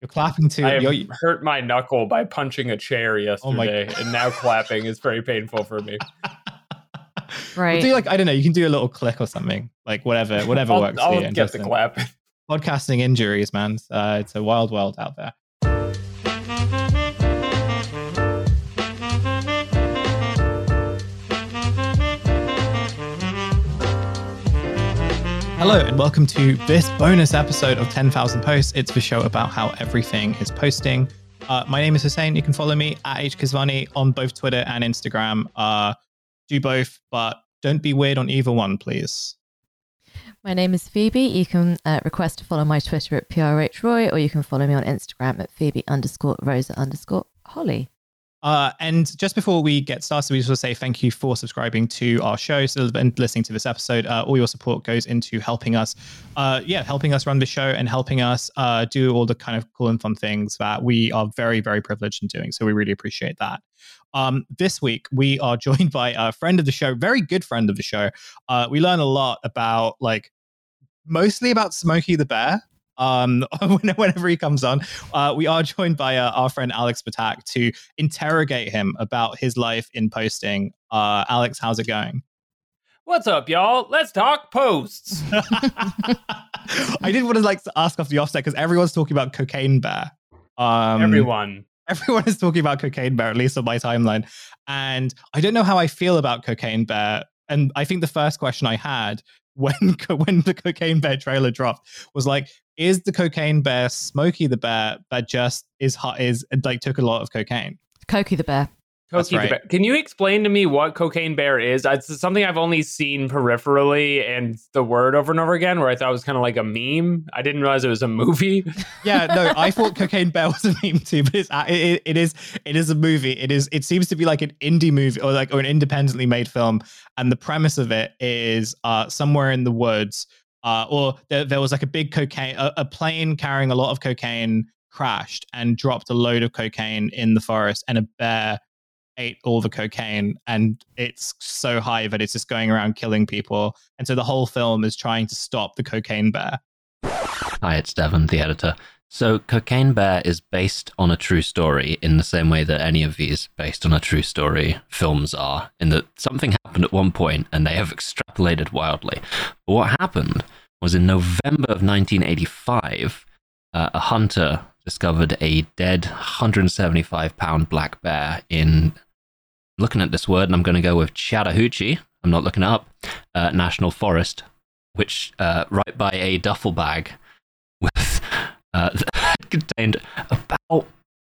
You're clapping too. I you're- hurt my knuckle by punching a chair Oh my- yesterday, and now clapping is very painful for me. Right. do like I don't know. You can do a little click or something, like whatever, whatever I'll, works I'll for you. get the just, uh. Podcasting injuries, man. Uh, it's a wild world out there. Hello and welcome to this bonus episode of 10,000 Posts. It's the show about how everything is posting. Uh, my name is Hussein. You can follow me at hkesvani on both Twitter and Instagram. Uh, do both, but don't be weird on either one, please. My name is Phoebe. You can uh, request to follow my Twitter at prhroy, or you can follow me on Instagram at Phoebe underscore Rosa underscore Holly. Uh, and just before we get started, we just want to say thank you for subscribing to our show and listening to this episode. Uh, all your support goes into helping us, uh, yeah, helping us run the show and helping us uh, do all the kind of cool and fun things that we are very, very privileged in doing. So we really appreciate that. Um, this week, we are joined by a friend of the show, very good friend of the show. Uh, we learn a lot about, like, mostly about Smokey the Bear. Um, whenever he comes on, uh, we are joined by uh, our friend Alex Batak to interrogate him about his life in posting. Uh, Alex, how's it going? What's up, y'all? Let's talk posts. I did want to like ask off the offset because everyone's talking about Cocaine Bear. Um, Everyone. everyone is talking about Cocaine Bear, at least on my timeline, and I don't know how I feel about Cocaine Bear. And I think the first question I had when when the Cocaine Bear trailer dropped was like, is the Cocaine Bear Smokey the Bear that just is hot is like took a lot of cocaine? Koki the bear. That's Cokie right. Bear. Can you explain to me what Cocaine Bear is? It's something I've only seen peripherally and the word over and over again, where I thought it was kind of like a meme. I didn't realize it was a movie. Yeah, no, I thought Cocaine Bear was a meme too, but it's uh, it, it is it is a movie. It is it seems to be like an indie movie or like or an independently made film, and the premise of it is uh somewhere in the woods, uh, or there, there was like a big cocaine a, a plane carrying a lot of cocaine crashed and dropped a load of cocaine in the forest, and a bear ate all the cocaine and it's so high that it's just going around killing people and so the whole film is trying to stop the cocaine bear Hi, it's Devon, the editor. So, Cocaine Bear is based on a true story in the same way that any of these based on a true story films are, in that something happened at one point and they have extrapolated wildly. But what happened was in November of 1985, uh, a hunter discovered a dead 175 pound black bear in, looking at this word, and I'm going to go with Chattahoochee, I'm not looking it up, uh, National Forest, which uh, right by a duffel bag with uh, contained about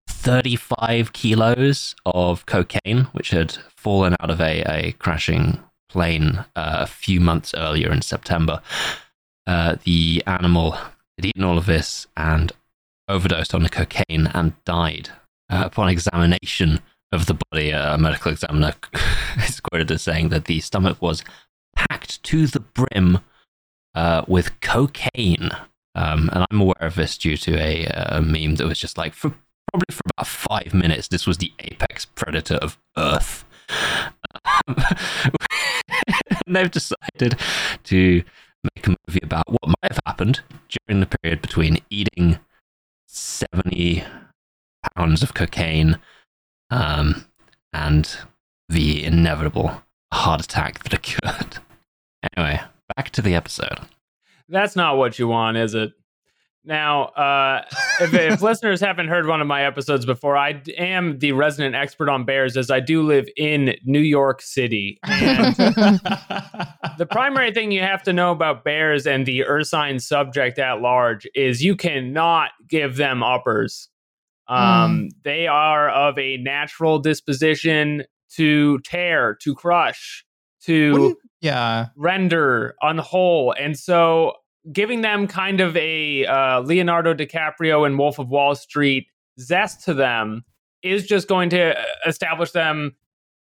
35 kilos of cocaine, which had fallen out of a, a crashing plane uh, a few months earlier in September. Uh, the animal had eaten all of this and overdosed on the cocaine and died. Uh, upon examination of the body, a medical examiner is quoted as saying that the stomach was packed to the brim uh, with cocaine. Um, and I'm aware of this due to a, a meme that was just like, for probably for about five minutes, this was the apex predator of Earth. Um, and they've decided to make a movie about what might have happened during the period between eating 70 pounds of cocaine um, and the inevitable heart attack that occurred. Anyway, back to the episode. That's not what you want, is it? Now, uh, if, if listeners haven't heard one of my episodes before, I am the resident expert on bears, as I do live in New York City. And the primary thing you have to know about bears and the ursine subject at large is you cannot give them uppers. Um, They are of a natural disposition to tear, to crush, to Wouldn't- yeah render unwhole. And so giving them kind of a uh, Leonardo DiCaprio and Wolf of Wall Street zest to them is just going to uh, establish them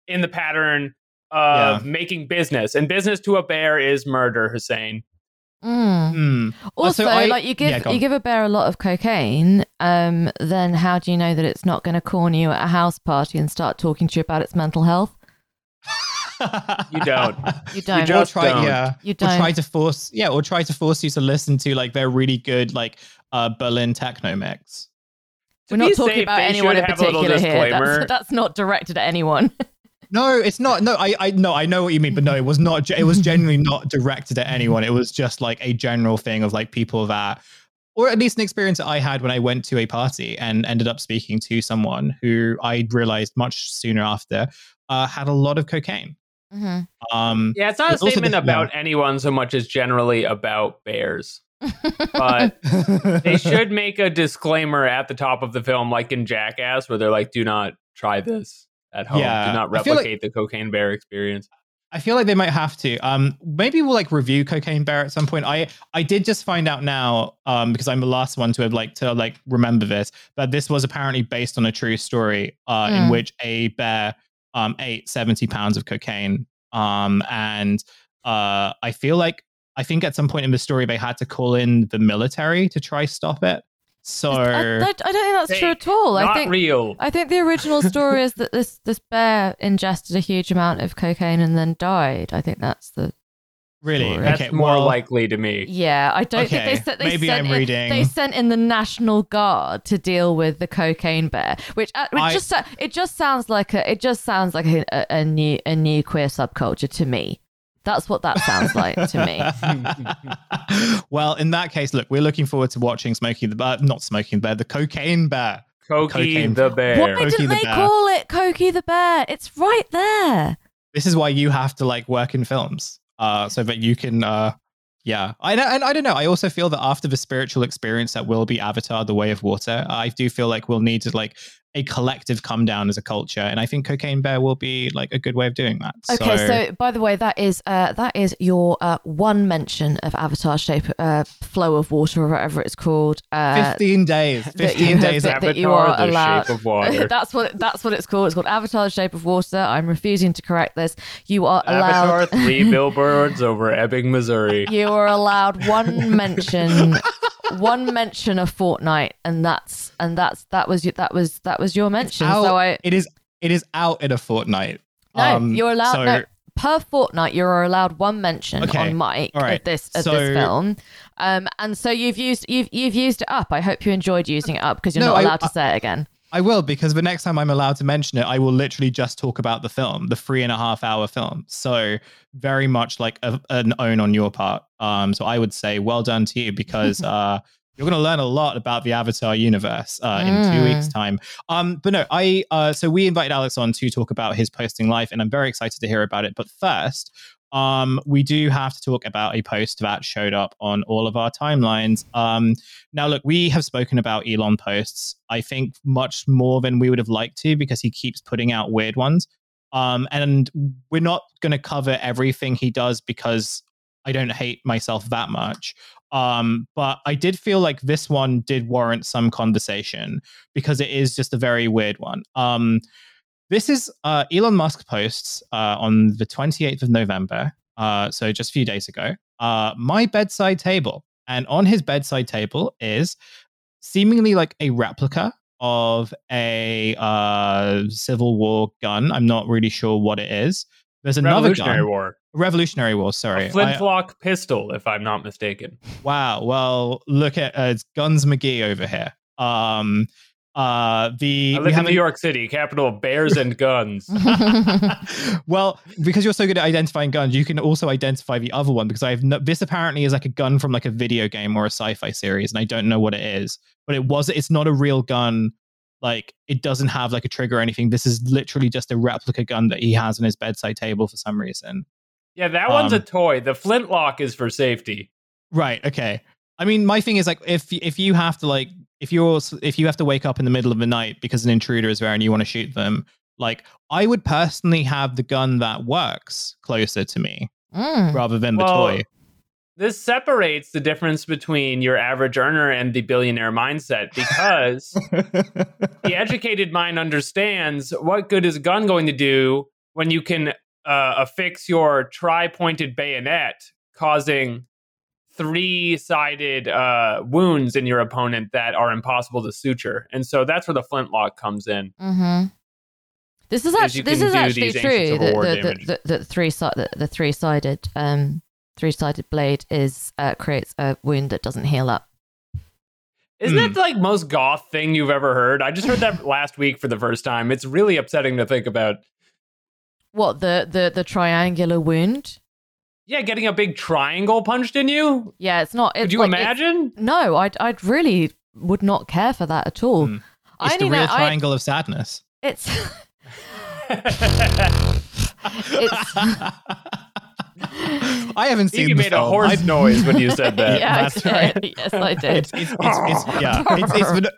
in the pattern of making business. And business to a bear is murder, Hussein. Mm. Hmm. Also, Also, I- like you give yeah, you give a bear a lot of cocaine, um, then how do you know that it's not going to corner you at a house party and start talking to you about its mental health? You don't. You don't. or just try, don't. yeah, You don't. try to force, yeah, or try to force you to listen to like their really good like uh Berlin techno mix. We're not talking safe, about anyone in have a little particular here. That's, that's not directed at anyone. No, it's not. No, I, I, no, I know what you mean, but no, it was not. It was genuinely not directed at anyone. It was just like a general thing of like people that, or at least an experience that I had when I went to a party and ended up speaking to someone who I realized much sooner after uh, had a lot of cocaine. hmm Um, Yeah, it's not a It's also statement the- about anyone so much as generally about bears. But they should make a disclaimer at the top of the film, like in Jackass, where they're like, "Do not try this at home. Yeah, Do not I feel like- replicate the cocaine bear experience." I feel like they might have to. Um, maybe we'll like review Cocaine Bear at some point. I I did just find out now, um, because I'm the last one to have like to like remember this, but this was apparently based on a true story, uh, in Mm. which a bear um ate 70 pounds of cocaine. Um, and uh, I feel like I think at some point in the story they had to call in the military to try stop it. So I, I, I don't think that's true at all. I think real. I think the original story is that this this bear ingested a huge amount of cocaine and then died. I think that's the really, Sorry. That's okay, more well, likely to me. yeah. I don't think they sent. They maybe sent I'm in, reading- They sent in the National Guard to deal with the cocaine bear, which, uh, which I- just sa- it just sounds like a it just sounds like a, a, a new a new queer subculture to me. That's what that sounds like to me. well, in that case, look, we're looking forward to watching Smoking the Bear, not Smoking the Bear, the Cocaine Bear. Cokie Cocaine- the bear. Why Cokie didn't the they bear. call it Cokie the bear? It's right there. This is why you have to like work in films, uh, so that you can, uh, yeah. I know, and I don't know. I also feel that after the spiritual experience that will be Avatar: The Way of Water, I do feel like we'll need to like a collective come down as a culture, and I think Cocaine Bear will be like a good way of doing that. Okay, so, by the way, that is uh, that is your uh, one mention of Avatar shape, uh, flow of water, or whatever it's called. Uh, 15 days, 15 you have days. that you are allowed- shape of water. that's what that's what it's called. It's called Avatar: Shape of Water. I'm refusing to correct this. You are allowed. Avatar, three billboards over Ebbing, Missouri. You are allowed one mention, one mention of fortnight, and that's and that's that was that was that was your mention. So I it is it is out in a fortnight. no, Um, you're allowed so- no, per fortnight. You're allowed one mention Okay, on mic all right, of this of so- this film, um, and so you've used you've you've used it up. I hope you enjoyed using it up because you're No, not I- allowed to say it again. I will because the next time I'm allowed to mention it, I will literally just talk about the film, the three and a half hour film. So very much like a, an own on your part. Um, so I would say well done to you because uh, you're going to learn a lot about the Avatar universe uh, in two Mm. weeks' time. Um, but no, I uh, so we invited Alex on to talk about his posting life, and I'm very excited to hear about it. But first. Um, we do have to talk about a post that showed up on all of our timelines. Um, now, look, we have spoken about Elon posts, I think, much more than we would have liked to because he keeps putting out weird ones. Um, and we're not going to cover everything he does because I don't hate myself that much. Um, but I did feel like this one did warrant some conversation because it is just a very weird one. Um, this is uh, Elon Musk posts uh, on the 28th of November, uh, so just a few days ago, uh, my bedside table. And on his bedside table is seemingly like a replica of a uh, Civil War gun. I'm not really sure what it is. There's another Revolutionary gun. War. Revolutionary War, sorry. A I- flintlock pistol, if I'm not mistaken. Wow. Well, look at uh, it's Guns McGee over here. Um, uh, the I live in New York City, capital of bears and guns. well, because you're so good at identifying guns, you can also identify the other one because I have no, this apparently is like a gun from like a video game or a sci-fi series, and I don't know what it is. But it was it's not a real gun. Like it doesn't have like a trigger or anything. This is literally just a replica gun that he has on his bedside table for some reason. Yeah, that one's a Um, toy. The flintlock is for safety. Right. Okay. I mean, my thing is like if if you have to like if you're if you have to wake up in the middle of the night because an intruder is there and you want to shoot them, like I would personally have the gun that works closer to me Mm. rather than the Well, toy. This separates the difference between your average earner and the billionaire mindset because the educated mind understands what good is a gun going to do when you can uh, affix your tri-pointed bayonet, causing three-sided uh, wounds in your opponent that are impossible to suture. And so that's where the flintlock comes in. hmm This is Is actually this is actually true. Civil The, the, the, the, the three si- the, the three sided um three sided blade is uh, creates a wound that doesn't heal up. Isn't Hmm. that the like most goth thing you've ever heard? I just heard that last week for the first time. It's really upsetting to think about. What the the the triangular wound? Yeah, getting a big triangle punched in you. Yeah, it's not. It's Could you like, it's- imagine? No, I I really would not care for that at all. Hmm. I It's the only real know I, triangle of sadness. it's I haven't seen you the made a film. horse noise when you said that. yeah, I that's did. right. Yes, I did. It's, it's, it's, it's, yeah, it's, it's the-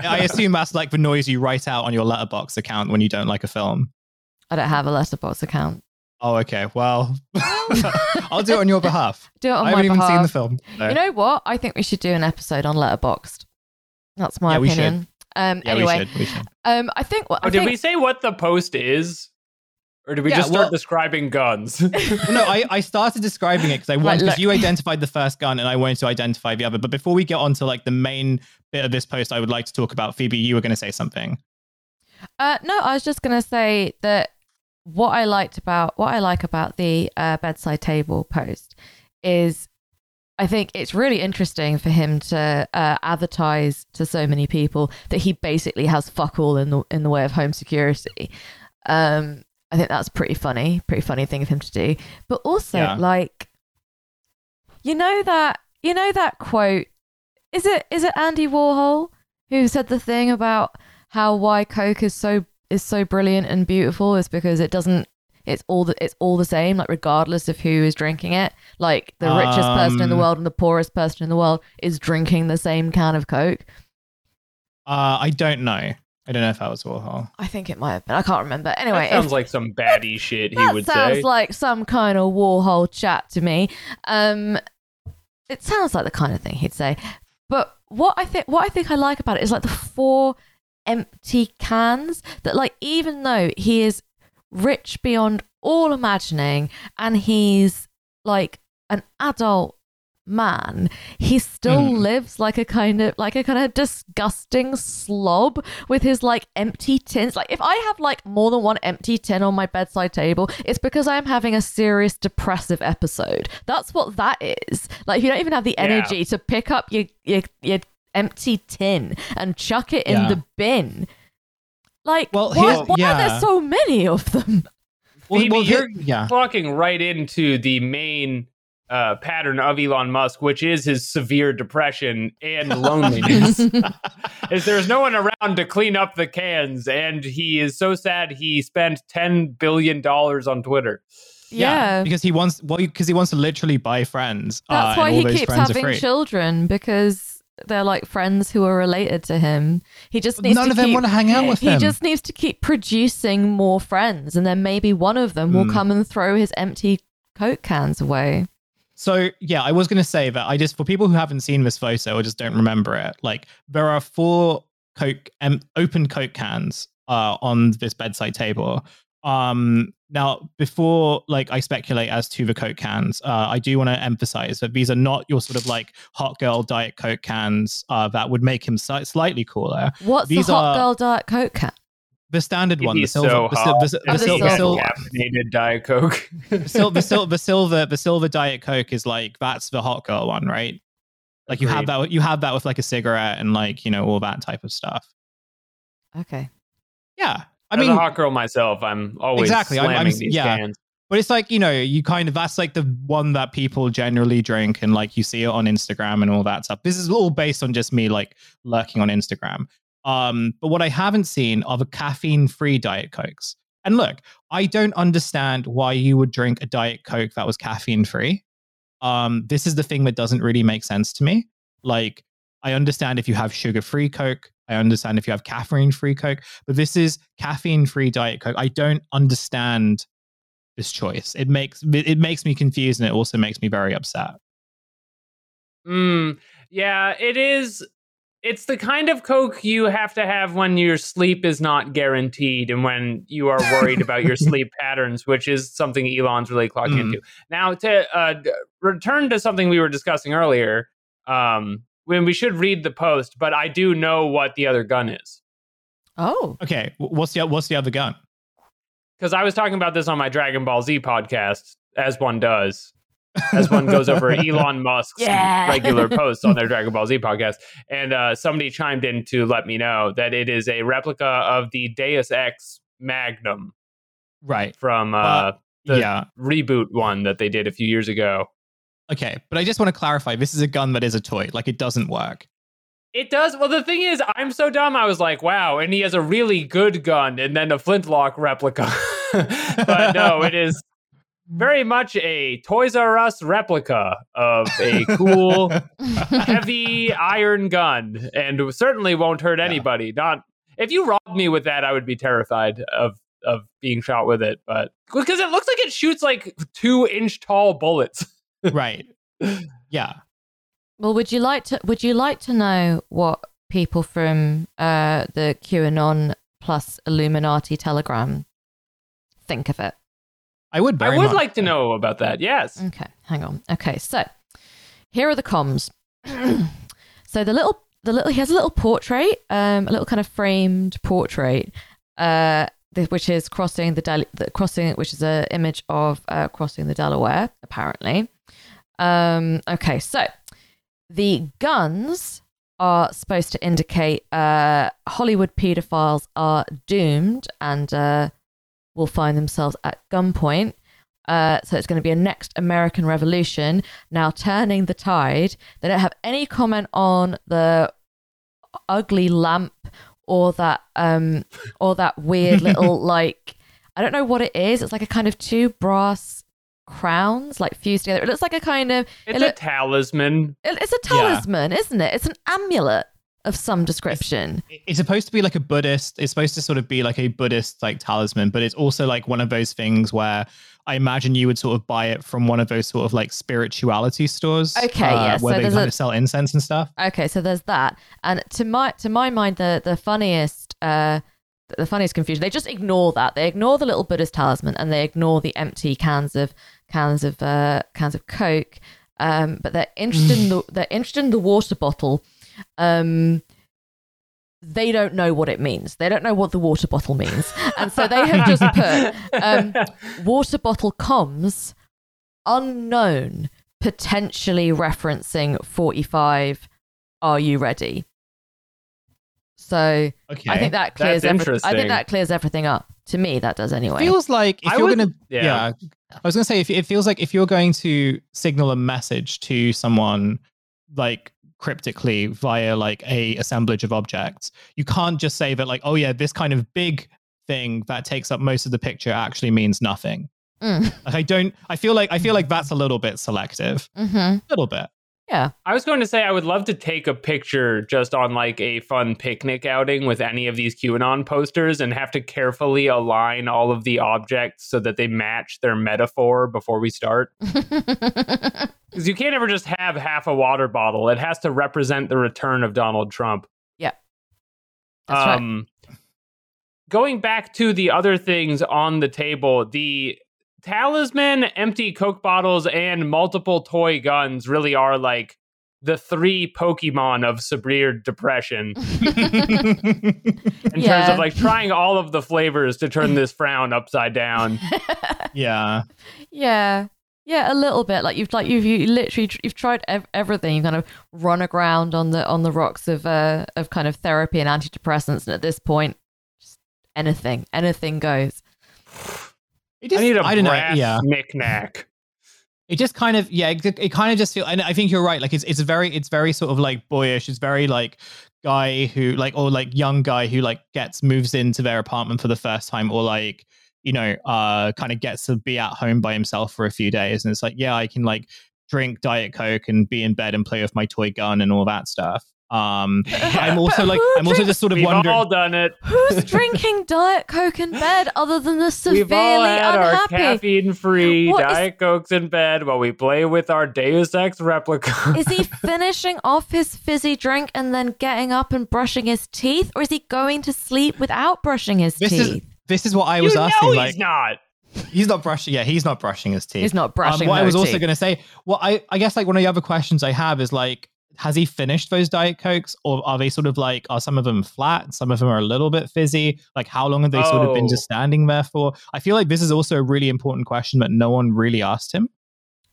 I assume that's like the noise you write out on your Letterboxd account when you don't like a film. I don't have a Letterboxd account. Oh, okay. Well, I'll do it on your behalf. Do it on my beautiful. I my haven't even behalf. seen the film. so- You know what? I think we should do an episode on Letterboxd. That's my Yeah, we should. opinion. Um, yeah, anyway, we should. We should. um, I think. What Oh, I did we say what the post is? Or did we Yeah, just start well- describing guns? Well, no, I, I started describing it because I wanted because look. you identified the first gun and I wanted to identify the other. But before we get on to like the main bit of this post, I would like to talk about Phoebe. You were going to say something. Uh, no, I was just gonna say that what I liked about what I like about the uh, bedside table post is I think it's really interesting for him to uh, advertise to so many people that he basically has fuck all in the in the way of home security. Um, I think that's pretty funny, pretty funny thing of him to do. But also, Yeah. like, you know that you know that quote. Is it is it Andy Warhol who said the thing about how why Coke is so is so brilliant and beautiful is because it doesn't it's all the it's all the same like regardless of who is drinking it like the richest person in the Um, world and the poorest person in the world is drinking the same can of coke Uh, I don't know. I don't know if that was Warhol. i think it might have been i can't remember anyway that sounds if- like some baddie shit he that would sounds say. like some kind of warhol chat to me um it sounds like the kind of thing he'd say but what i think what i think i like about it is like the four empty cans that like even though he is rich beyond all imagining and he's like an adult man he still Hmm. lives like a kind of like a kind of disgusting slob with his like empty tins like if i have like more than one empty tin on my bedside table it's because i'm having a serious depressive episode that's what that is like you don't even have the Yeah. energy to pick up your your, your empty tin and chuck it in Yeah. the bin like Well, why, here's- why are there so many of them Well, Phoebe, well, you're yeah. clocking right into the main uh, pattern of Elon Musk, which is his severe depression and loneliness. is there's no one around to clean up the cans, and he is so sad he spent ten billion dollars on Twitter. yeah, because he wants well because he wants to literally buy friends. That's uh, why and all he those keeps friends are having free. children because they're like friends who are related to him. He just needs None to of them keep, want to hang out with He him. just needs to keep producing more friends, and then maybe one of them will Hmm. come and throw his empty Coke cans away. So yeah, I was going to say that I just for people who haven't seen this photo or just don't remember it, like there are four Coke um, open Coke cans uh, on this bedside table. Um, now, before like I speculate as to the Coke cans, uh, I do want to emphasize that these are not your sort of like hot girl diet Coke cans uh, that would make him si- slightly cooler. What's These the hot are- girl diet Coke can? The standard one, the silver, so the, sil- the, si- the, the sil- the, silver. sil- caffeinated Diet Coke. the, sil- the, sil- the silver the silver diet coke is like that's the hot girl one right like you have that you have that with like a cigarette and like you know all that type of stuff Okay. yeah i As mean a hot girl myself, I'm always Exactly, I'm- slamming I'm- these yeah. cans. but it's like you know you kind of that's like the one that people generally drink and like you see it on instagram and all that stuff. This is all based on just me like lurking on instagram. Um but what i haven't seen are the caffeine free diet cokes. And look i don't understand why you would drink a diet coke that was caffeine free um this is the thing that doesn't really make sense to me. Like i understand if you have sugar free coke i understand if you have caffeine free coke but this is caffeine free diet coke i don't understand this choice. It makes it makes me confused and it also makes me very upset. Mm, yeah, it is. It's the kind of Coke you have to have when your sleep is not guaranteed and when you are worried about your sleep patterns, which is something Elon's really clocking Mm. into. Now, to uh, return to something we were discussing earlier, um, when we should read the post, but I do know what the other gun is Oh. Okay, what's the what's the other gun? because I was talking about this on my Dragon Ball Z podcast, as one does. as one goes over Elon Musk's Yeah. regular posts on their Dragon Ball Z podcast. And uh, somebody chimed in to let me know that it is a replica of the Deus Ex Magnum Right. from uh, Uh, the yeah. reboot one that they did a few years ago. Okay. But I just want to clarify this is a gun that is a toy. Like it doesn't work. It does. Well, the thing is, I'm so dumb. I was like, wow. And he has a really good gun and then a flintlock replica. but no, it is very much a Toys R Us replica of a cool, heavy iron gun and certainly won't hurt Yeah. anybody. Not if you robbed me with that, I would be terrified of of being shot with it. But because it looks like it shoots like two inch tall bullets. Right. Yeah. Well, would you like to? Would you like to know what people from uh, the QAnon plus Illuminati Telegram think of it? I would very I would much. like to know about that. Yes. Okay, hang on. Okay, so here are the comms. so the little, the little, he has a little portrait, um, a little kind of framed portrait, uh, which is crossing the, Del- the crossing, which is an image of uh, crossing the Delaware, apparently. Um, okay, so the guns are supposed to indicate uh, Hollywood pedophiles are doomed and uh, will find themselves at gunpoint. Uh, so it's going to be a next American Revolution. Now turning the tide. They don't have any comment on the ugly lamp or that um or that weird little like I don't know what it is. It's like a kind of two brass crowns like fused together. It looks like a kind of It's it a talisman. it- it's a Yeah. talisman, isn't it? It's an amulet of some description. it's supposed to be like a Buddhist. It's supposed to sort of be like a Buddhist like talisman, but it's also like one of those things where I imagine you would sort of buy it from one of those sort of like spirituality stores. Okay, uh, yeah, so where they kind a- of sell incense and stuff. Okay, so there's that, and to my to my mind, the the funniest uh the funniest confusion. They just ignore that. They ignore the little Buddhist talisman and they ignore the empty cans of cans of uh cans of Coke. Um, but they're interested in the they're interested in the water bottle. Um, they don't know what it means. They don't know what the water bottle means, and so they have just put um, water bottle comms unknown, potentially referencing 45. Are you ready? So Okay. I think that clears. Every- I think that clears everything up. To me, that does anyway. feels like if I you're would- gonna yeah. yeah. I was gonna say if it feels like if you're going to signal a message to someone like cryptically via like a assemblage of objects, you can't just say that like, oh yeah, this kind of big thing that takes up most of the picture actually means nothing. Mm. Like I don't I feel like I feel like that's a little bit selective. hmm A little bit. Yeah. I was going to say I would love to take a picture just on like a fun picnic outing with any of these QAnon posters and have to carefully align all of the objects so that they match their metaphor before we start. Because you can't ever just have half a water bottle. It has to represent the return of Donald Trump. Yeah. That's right. um, Going back to the other things on the table, the talisman, empty Coke bottles, and multiple toy guns really are like the three Pokemon of severe depression in terms of like trying all of the flavors to turn this frown upside down. yeah. Yeah. Yeah, a little bit. Like you've like you've you literally you've tried ev- everything. You kind of run aground on the on the rocks of uh of kind of therapy and antidepressants, and at this point, just anything, anything goes. It just, I need a I don't know. brass Yeah. knickknack. it just kind of yeah it, it kind of just feels. and i think you're right like it's it's very it's very sort of like boyish it's very like guy who like or like young guy who like gets moves into their apartment for the first time or like you know uh kind of gets to be at home by himself for a few days and it's like yeah i can like drink diet coke and be in bed and play with my toy gun and all that stuff um i'm also like i'm also drinks- just sort of We've wondering all done it. Who's drinking Diet Coke in bed other than the We've severely all had our unhappy? caffeine-free What is- Diet Cokes in bed while we play with our Deus Ex replica. Is he finishing off his fizzy drink and then getting up and brushing his teeth, or is he going to sleep without brushing his this is teeth? this is what i you was know asking he's like not. he's not brushing yeah he's not brushing his teeth He's not brushing. Um, what I no was also going to say, well, I, I guess like one of the other questions I have is like, has he finished those Diet Cokes or are they sort of like, are some of them flat? Some of them are a little bit fizzy. Like, how long have they sort of been Oh. just standing there for? I feel like this is also a really important question that no one really asked him.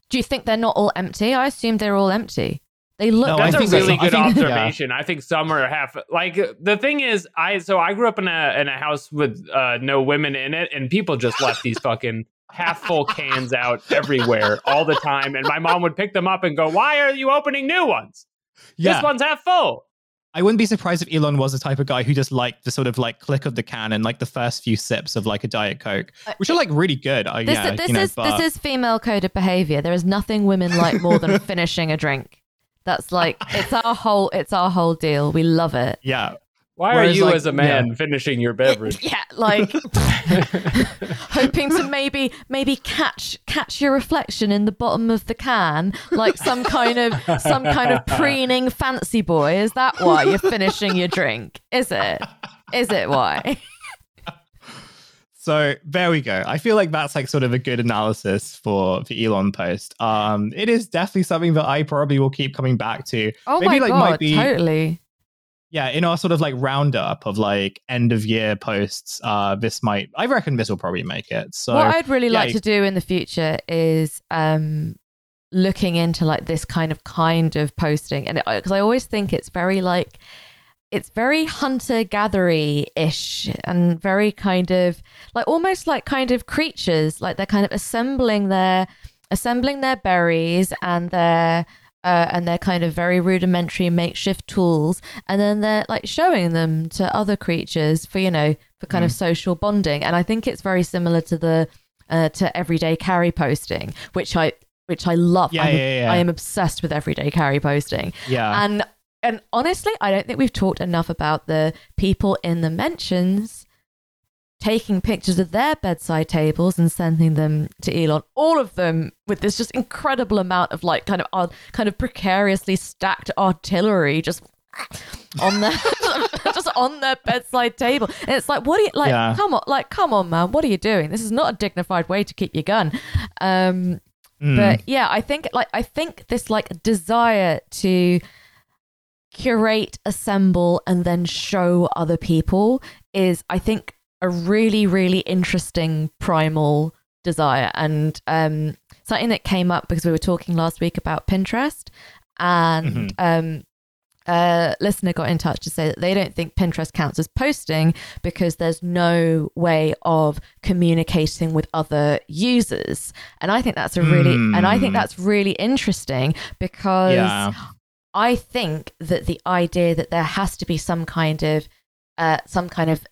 Do you think they're not all empty? I assume they're all empty. They look. No, I That's think a so. really I good think- yeah. observation. I think some are half like the thing is I so I grew up in a in a house with uh, no women in it, and people just left these fucking half full cans out everywhere all the time, and my mom would pick them up and go, "Why are you opening new ones? Yeah. This one's half full." I wouldn't be surprised if Elon was the type of guy who just liked the sort of like click of the can and like the first few sips of like a diet coke, which are like really good. Uh, This, yeah, this you know, is but this is female coded behavior. There is nothing women like more than finishing a drink. That's like it's our whole it's our whole deal. We love it. yeah, Why Whereas, are you like, as a man finishing your beverage? Yeah, like hoping to maybe maybe catch catch your reflection in the bottom of the can, like some kind of some kind of preening fancy boy. Is that why you're finishing your drink? Is it? Is it why? So there we go. I feel like that's like sort of a good analysis for the Elon post. Um, it is definitely something that I probably will keep coming back to. Oh Maybe, my like, god, might be- totally. Yeah, in our sort of like roundup of like end of year posts, uh, this might. I reckon this will probably make it. So what I'd really yeah, like to do in the future is um looking into like this kind of kind of posting and because I always think it's very like it's very hunter gathery ish and very kind of like almost like kind of creatures like they're kind of assembling their assembling their berries and their uh, and their kind of very rudimentary makeshift tools. And then they're like showing them to other creatures for you know for kind of social bonding. And i think it's very similar to the uh, to everyday carry posting which i which i love. Yeah, I'm, yeah, yeah. I am obsessed with everyday carry posting. Yeah, and and honestly, I don't think we've talked enough about the people in the mentions taking pictures of their bedside tables and sending them to Elon. All of them with this just incredible amount of like kind of uh, kind of precariously stacked artillery just on their just on their bedside table. And it's like, what are you like? Yeah. Come on, like, come on, man, what are you doing? This is not a dignified way to keep your gun. Um, Mm. but yeah i think like i think this like desire to curate assemble and then show other people is i think a really really interesting primal desire and um something that came up because we were talking last week about pinterest and um a listener got in touch to say that they don't think Pinterest counts as posting because there's no way of communicating with other users. And I think that's a really and I think Hmm. that's really interesting because yeah, I think that the idea that there has to be some kind of uh, some kind of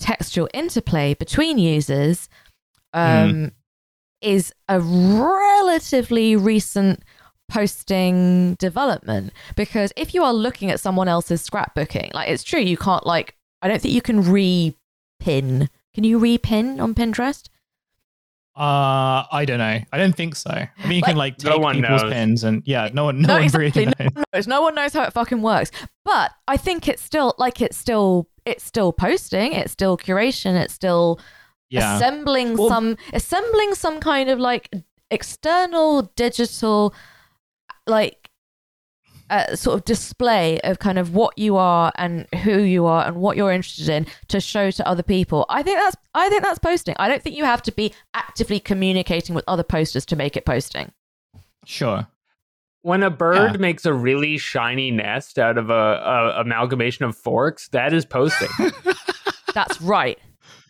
textual interplay between users um, is a relatively recent posting development. Because if you are looking at someone else's scrapbooking like it's true you can't like i don't think you can repin. Can you repin on pinterest uh, I don't know. I don't think so. I mean, you can like No take one people's knows. pins and yeah, no one, no, No, one exactly. really No knows. one knows. No one knows how it fucking works. But I think it's still like it's still it's still posting. It's still curation. It's still Yeah, assembling Well- some assembling some kind of like external digital like uh, sort of display of kind of what you are and who you are and what you're interested in to show to other people. I think that's I think that's posting. I don't think you have to be actively communicating with other posters to make it posting. sure. When a bird Yeah. makes a really shiny nest out of a, a amalgamation of forks, that is posting. That's right.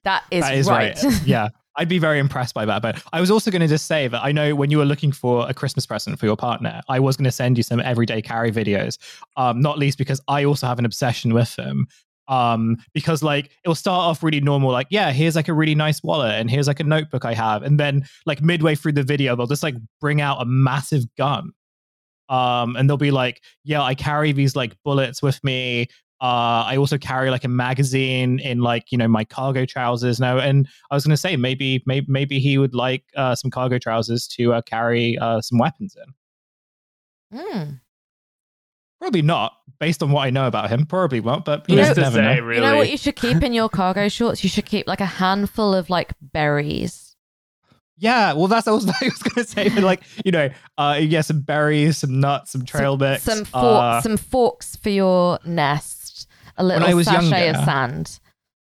That is, that is right. right. yeah. I'd be very impressed by that. But I was also going to just say that I know when you were looking for a Christmas present for your partner, I was going to send you some everyday carry videos, um, not least because I also have an obsession with them. Um, because like it'll start off really normal, like, yeah, here's like a really nice wallet and here's like a notebook I have. And then like midway through the video, they'll just like bring out a massive gun. Um, and they'll be like, yeah, I carry these like bullets with me. Uh, I also carry like a magazine in like you know my cargo trousers now, and I was going to say maybe maybe maybe he would like uh, some cargo trousers to uh, carry uh, some weapons in. Mm. Probably not, based on what I know about him. Probably won't, but you You know, know- you to never say, know. really. You know what you should keep in your cargo shorts? You should keep like a handful of like berries. Yeah, well, that's also what I was going to say. But like you know, uh, yeah, some berries, some nuts, some trail mix. Some fork, uh, some forks for your nest. A I little was sachet younger- of sand.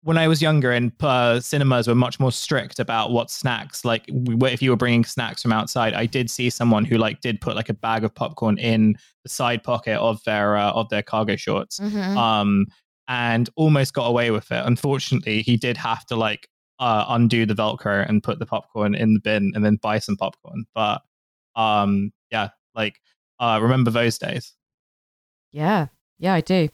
when I was younger and uh, cinemas were much more strict about what snacks, like we, if you were bringing snacks from outside, I did see someone who like did put like a bag of popcorn in the side pocket of their uh, of their cargo shorts, Mhm. um, and almost got away with it. Unfortunately, he did have to like uh, undo the Velcro and put the popcorn in the bin and then buy some popcorn. But um, yeah, like uh, remember those days. Yeah, yeah, I do.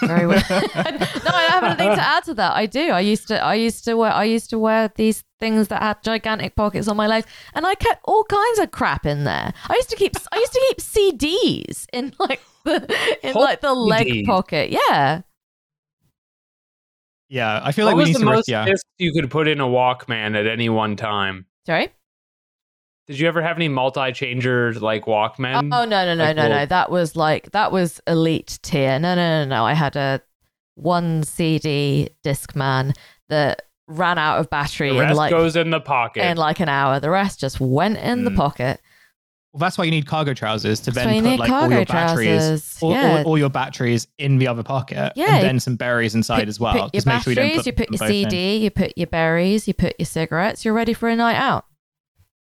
Very well. no, I have anything to add to that. I do. I used to. I used to wear. I used to wear these things that had gigantic pockets on my legs, and I kept all kinds of crap in there. I used to keep. I used to keep CDs in like the in like the leg CDs. pocket. Yeah. Yeah, I feel what like we was need the to. re- most yeah. discs you could put in a Walkman at any one time? Sorry. Did you ever have any multi-changer like Walkman? oh no no no like, no no. That was like that was elite tier. No no no no. I had a one CD Discman that ran out of battery the in rest like goes in the pocket. in like an hour. The rest just went in the Mm. pocket. Well, that's why you need cargo trousers to That's then put like all your batteries, all, all- yeah. all your batteries in the other pocket, Yeah. and then some berries inside Put- as well. Put your Just make sure you don't batteries, put you put your both in. CD, you put your berries, you put your cigarettes. You're ready for a night out.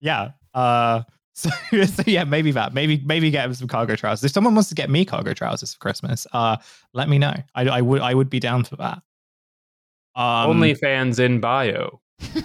Yeah. Uh, so, so yeah, maybe that. Maybe maybe get him some cargo trousers. If someone wants to get me cargo trousers for Christmas, uh, let me know. I, I would I would be down for that. Um, OnlyFans in bio.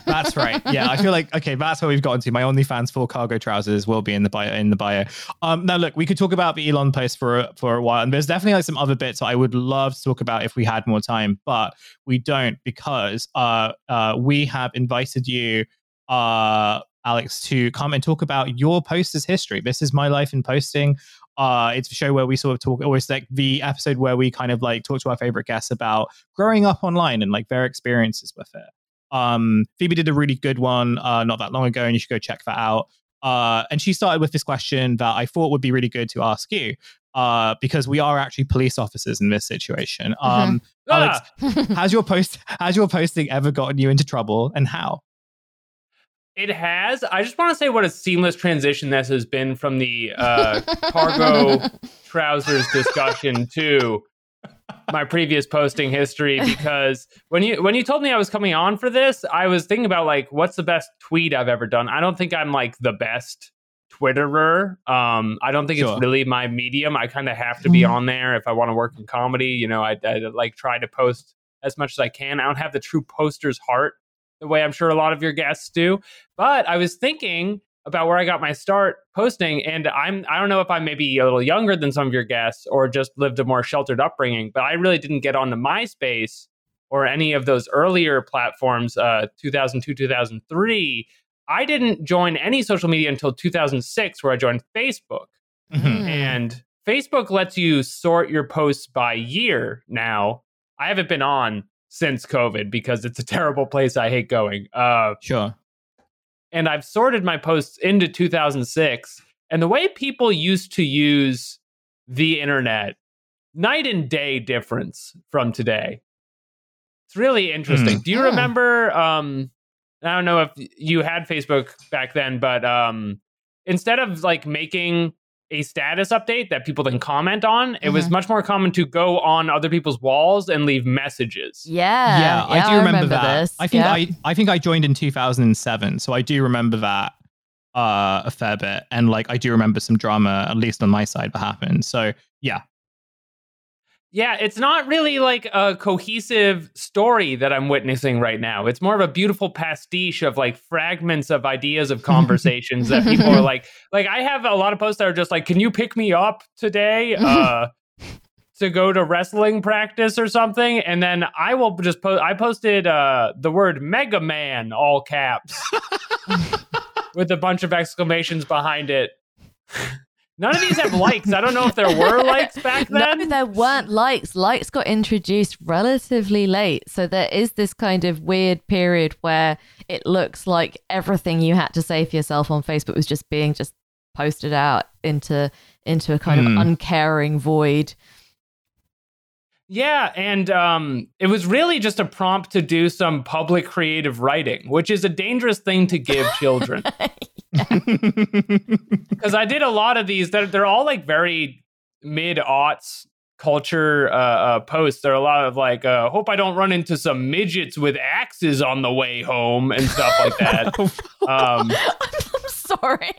That's right. Yeah, I feel like okay, that's what we've gotten to. My OnlyFans full cargo trousers will be in the bio. In the bio. Um, now look, we could talk about the Elon post for a- for a while, and there's definitely like some other bits I would love to talk about if we had more time, but we don't because uh, uh, we have invited you, uh, Alex, to come and talk about your posters history. This is my life in posting. Uh, it's a show where we sort of talk always like the episode where we kind of like talk to our favorite guests about growing up online and like their experiences with it. Um, Phoebe did a really good one uh, not that long ago, and you should go check that out. Uh, and she started with this question that I thought would be really good to ask you, uh, because we are actually police officers in this situation. Um, Alex, Ah, has your post has your posting ever gotten you into trouble, and how? It has. I just want to say what a seamless transition this has been from the uh, cargo trousers discussion to my previous posting history because when you when you told me I was coming on for this, I was thinking about like what's the best tweet I've ever done. I don't think I'm like the best Twitterer. Um, I don't think Sure. it's really my medium. I kind of have to be on there if I want to work in comedy. You know, I, I like try to post as much as I can. I don't have the true poster's heart the way I'm sure a lot of your guests do. But I was thinking about where I got my start posting, and I'm I don't know if I'm maybe a little younger than some of your guests or just lived a more sheltered upbringing, but I really didn't get onto MySpace or any of those earlier platforms, uh, 2002, 2003. I didn't join any social media until 2006, where I joined Facebook. Mhm. Hmm. And Facebook lets you sort your posts by year now. I haven't been on since COVID because it's a terrible place. I hate going. Uh, Sure. and I've sorted my posts into 2006. And the way people used to use the internet, night and day difference from today. It's really interesting. Hmm. Do you Hmm. remember? Um, I don't know if you had Facebook back then, but um, instead of like making a status update that people then comment on, it was Mhm. much more common to go on other people's walls and leave messages. Yeah, yeah, I do remember, that. this. I think yeah. I I think I joined in 2007, so I do remember that uh, a fair bit, and like I do remember some drama, at least on my side, that happened. So yeah, Yeah, it's not really like a cohesive story that I'm witnessing right now. It's more of a beautiful pastiche of like fragments of ideas of conversations that people are like like I have a lot of posts that are just like, "Can you pick me up today?" uh to go to wrestling practice or something and then I will just post I posted uh the word Mega Man all caps with a bunch of exclamations behind it. None of these have likes. I don't know if there were likes back then. No, there weren't likes. Likes got introduced relatively late. So there is this kind of weird period where it looks like everything you had to say for yourself on Facebook was just being just posted out into into a kind Hmm. of uncaring void. Yeah, and um, it was really just a prompt to do some public creative writing, which is a dangerous thing to give children. Because I did a lot of these. They're, they're all like very mid aughts culture uh, uh, posts. There are a lot of like, uh, "Hope I don't run into some midgets with axes on the way home" and stuff like that. um, I'm sorry.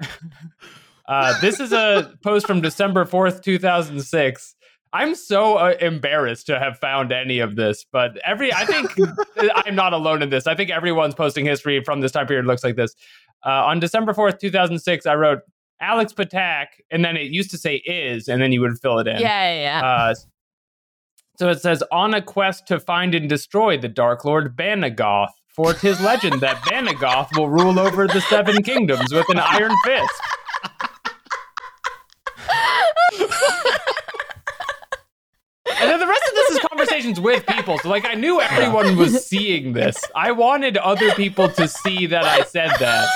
uh, this is a post from December fourth, two thousand six. I'm so uh, embarrassed to have found any of this, but every I think I'm not alone in this. I think everyone's posting history from this time period looks like this. Uh, on December 4th, 2006, I wrote Alex Patak, and then it used to say is, and then you would fill it in. Yeah, yeah. yeah. Uh, so it says, on a quest to find and destroy the Dark Lord Banagoth, for 'tis legend that Banagoth will rule over the seven kingdoms with an iron fist. And then the rest of this is conversations with people. So, like, I knew everyone was seeing this. I wanted other people to see that I said that.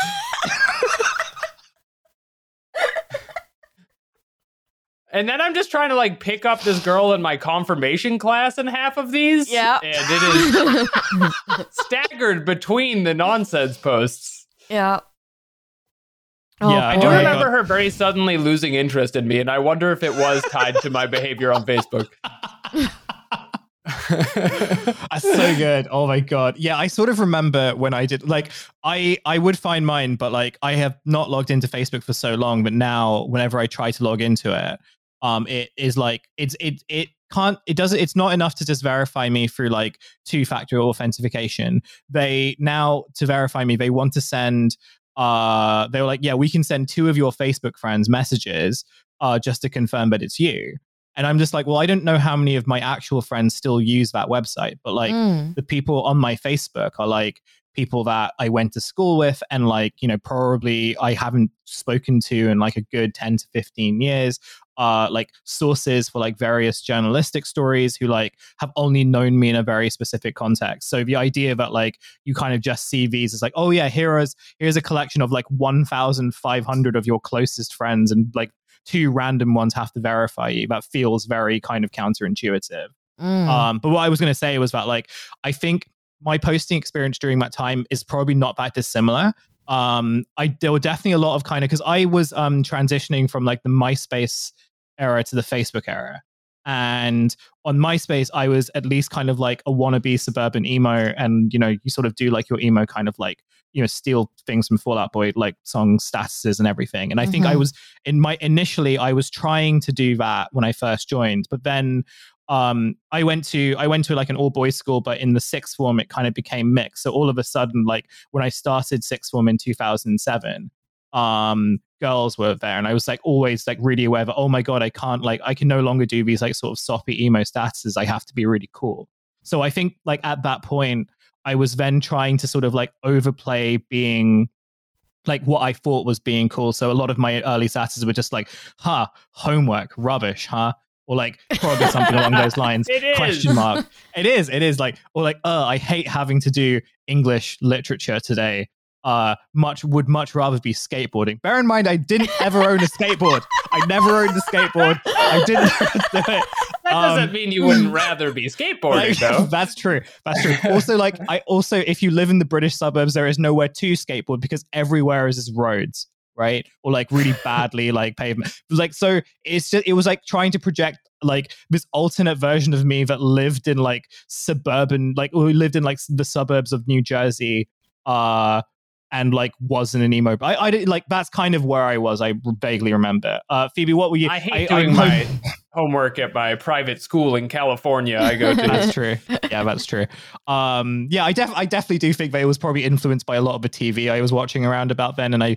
and then I'm just trying to like pick up this girl in my confirmation class in half of these. Yeah. And it is staggered between the nonsense posts. yeah. Yeah, I do Oh remember God. her very suddenly losing interest in me, and I wonder if it was tied to my behavior on Facebook. That's so good. Oh my god. Yeah, I sort of remember when I did like I I would find mine, but like I have not logged into Facebook for so long, but now whenever I try to log into it, um it is like it's it it can't it doesn't it's not enough to just verify me through like two-factor authentication. They now to verify me, they want to send uh they were like, yeah, we can send two of your Facebook friends messages uh just to confirm that it's you. And I'm just like, well, I don't know how many of my actual friends still use that website, but like Mm. the people on my Facebook are like people that I went to school with and like, you know, probably I haven't spoken to in like a good 10 to 15 years. Uh, like sources for like various journalistic stories who like have only known me in a very specific context. So the idea that like you kind of just see these as like, oh yeah, here's here's a collection of like 1,500 of your closest friends and like two random ones have to verify you. That feels very kind of counterintuitive. Mm. Um, but what I was going to say was that, like, I think my posting experience during that time is probably not that dissimilar. Um, I there were definitely a lot of kind of because I was um transitioning from like the MySpace era to the Facebook era, and on MySpace I was at least kind of like a wannabe suburban emo, and you know you sort of do like your emo kind of like you know steal things from Fall Out Boy like song statuses and everything. And I think I Mhm. was in my initially I was trying to do that when I first joined, but then um i went to i went to like an all boys school but in the sixth form it kind of became mixed so all of a sudden like when i started sixth form in 2007 um girls were there and i was like always like really aware that oh my god i can't like i can no longer do these like sort of soppy emo statuses i have to be really cool so i think like at that point i was then trying to sort of like overplay being like what I thought was being cool. So a lot of my early statuses were just like, huh, homework, rubbish, huh? Or like probably something along those lines. It is. Question mark. It is. It is like, or like, uh, I hate having to do English literature today. Uh, much would much rather be skateboarding. Bear in mind, I didn't ever own a skateboard. I never owned a skateboard. I didn't do it. That doesn't Um, mean you wouldn't rather be skateboarding, like, though. that's true. That's true. Also, like I also, if you live in the British suburbs, there is nowhere to skateboard because everywhere is roads, right? Or like really badly like pavement. Like so, it's just it was like trying to project like this alternate version of me that lived in like suburban, like who lived in like the suburbs of New Jersey. Uh, and like wasn't an emo. I, I did like that's kind of where I was. I vaguely remember. Uh, Phoebe, what were you? I hate doing I- my homework at my private school in California. I go to. that's true. Yeah, that's true. Um, yeah, I def I definitely do think that it was probably influenced by a lot of the TV I was watching around about then, and I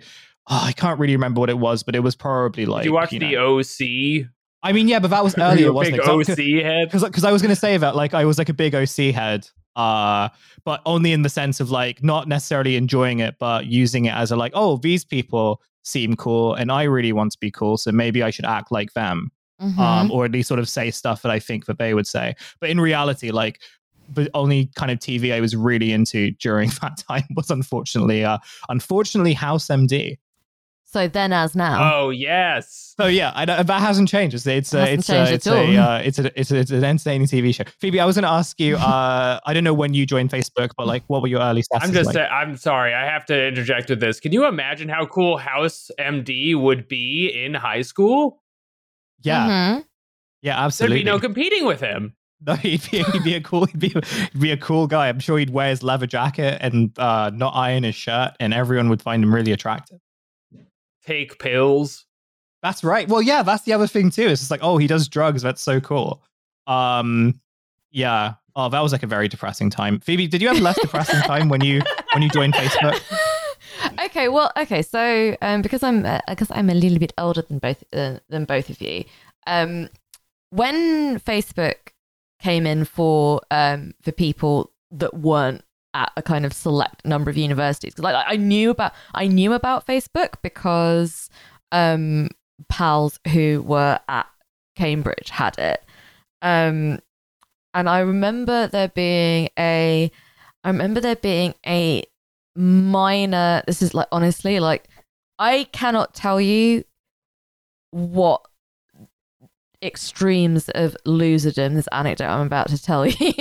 oh, I can't really remember what it was, but it was probably like Did you watch you the know- OC? I mean, yeah, but that was earlier, wasn't it? OC head? Because because I was going to say that like I was like a big OC head, uh, but only in the sense of like not necessarily enjoying it, but using it as a like oh these people seem cool and I really want to be cool, so maybe I should act like them Mhm. um, or at least sort of say stuff that I think that they would say. But in reality, like the only kind of TV I was really into during that time was unfortunately, uh, unfortunately, House MD. So then as now. Oh yes. So yeah, I, don't- that hasn't changed. It's it's uh, it's uh, it's a uh, it's a it's a, it's an entertaining TV show. Phoebe, I was going to ask you. Uh, I don't know when you joined Facebook, but like, what were your early stats? I'm just. like? sa- I'm sorry. I have to interject with this. Can you imagine how cool House MD would be in high school? yeah. Mhm. Yeah, absolutely. There'd be no competing with him. No, he'd be, he'd be a cool he'd be, he'd be a cool guy. I'm sure he'd wear his leather jacket and uh, not iron his shirt, and everyone would find him really attractive. Take pills. That's right. Well, yeah, that's the other thing too. It's just like, oh, he does drugs. That's so cool. Um, yeah. Oh, that was like a very depressing time. Phoebe, did you have less depressing time when you when you joined Facebook? okay, well, okay, so um, because I'm uh, because I'm a little bit older than both uh, than both of you, um, when Facebook came in for um for people that weren't at a kind of select number of universities, like I knew about I knew about Facebook because um pals who were at Cambridge had it, um, and I remember there being a I remember there being a minor this is like honestly like i cannot tell you what extremes of loserdom this anecdote i'm about to tell you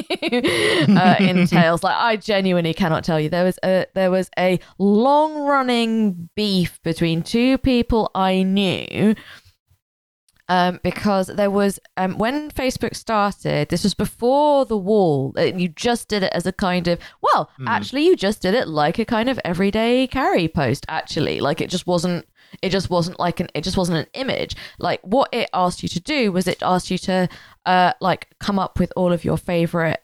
uh, entails like i genuinely cannot tell you there was a there was a long running beef between two people i knew um, because there was um, when Facebook started. This was before the wall. You just did it as a kind of well, Hmm. actually, you just did it like a kind of everyday carry post. Actually, like it just wasn't. It just wasn't like an. It just wasn't an image. Like what it asked you to do was it asked you to, uh, like come up with all of your favorite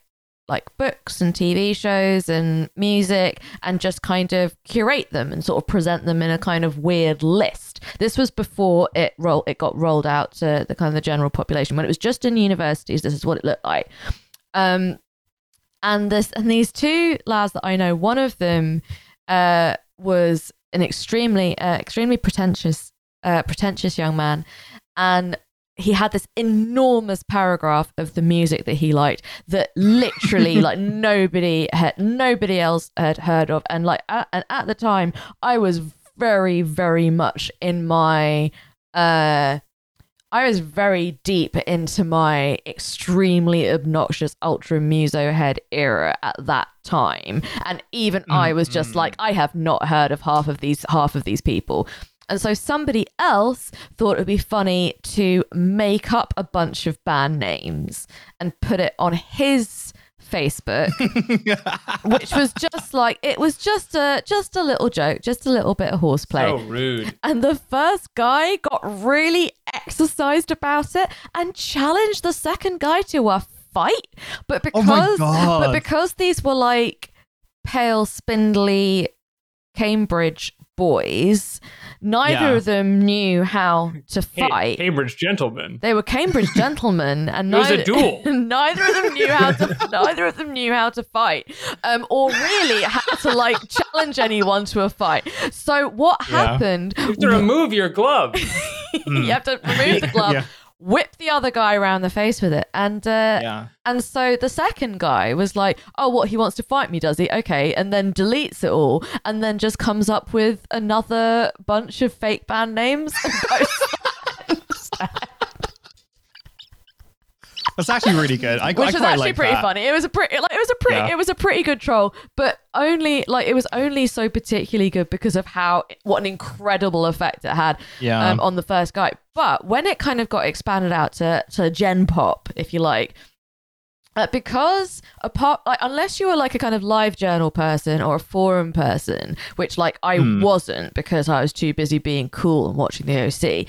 like books and TV shows and music and just kind of curate them and sort of present them in a kind of weird list. This was before it roll it got rolled out to the kind of the general population. When it was just in universities, this is what it looked like. Um and this and these two lads that I know, one of them uh was an extremely uh, extremely pretentious uh pretentious young man. And he had this enormous paragraph of the music that he liked that literally like nobody had nobody else had heard of. And like at, and at the time i was very very much in my uh I was very deep into my extremely obnoxious ultra muso head era at that time. And even I was just Mhm. like, I have not heard of half of these half of these people. And so somebody else thought it would be funny to make up a bunch of band names and put it on his Facebook, which was just like it was just a just a little joke, just a little bit of horseplay. So rude. And the first guy got really exercised about it and challenged the second guy to a fight. But Oh because God. but because these were like pale, spindly Cambridge boys, neither Yeah. of them knew how to fight. Cambridge gentlemen. They were Cambridge gentlemen, and It was a neither, duel. neither of them knew how to. neither of them knew how to fight, um, or really had to like challenge anyone to a fight. So what Yeah. happened? You have to remove your glove. you have to remove the glove, Yeah. Whip the other guy around the face with it, and uh, yeah. and so the second guy was like, "Oh, what? He wants to fight me, does he? Okay." And then deletes it all, and then just comes up with another bunch of fake band names. and posts That's actually really good. I, I which quite was actually like pretty that. funny. It was a pretty, like, it was a pretty, Yeah. it was a pretty good troll, but only like it was only so particularly good because of how what an incredible effect it had Yeah. um, on the first guy. But when it kind of got expanded out to to Gen Pop, if you like. Uh, because apart, like, unless you were like a kind of live journal person or a forum person, which like I Hmm. wasn't because I was too busy being cool and watching the OC,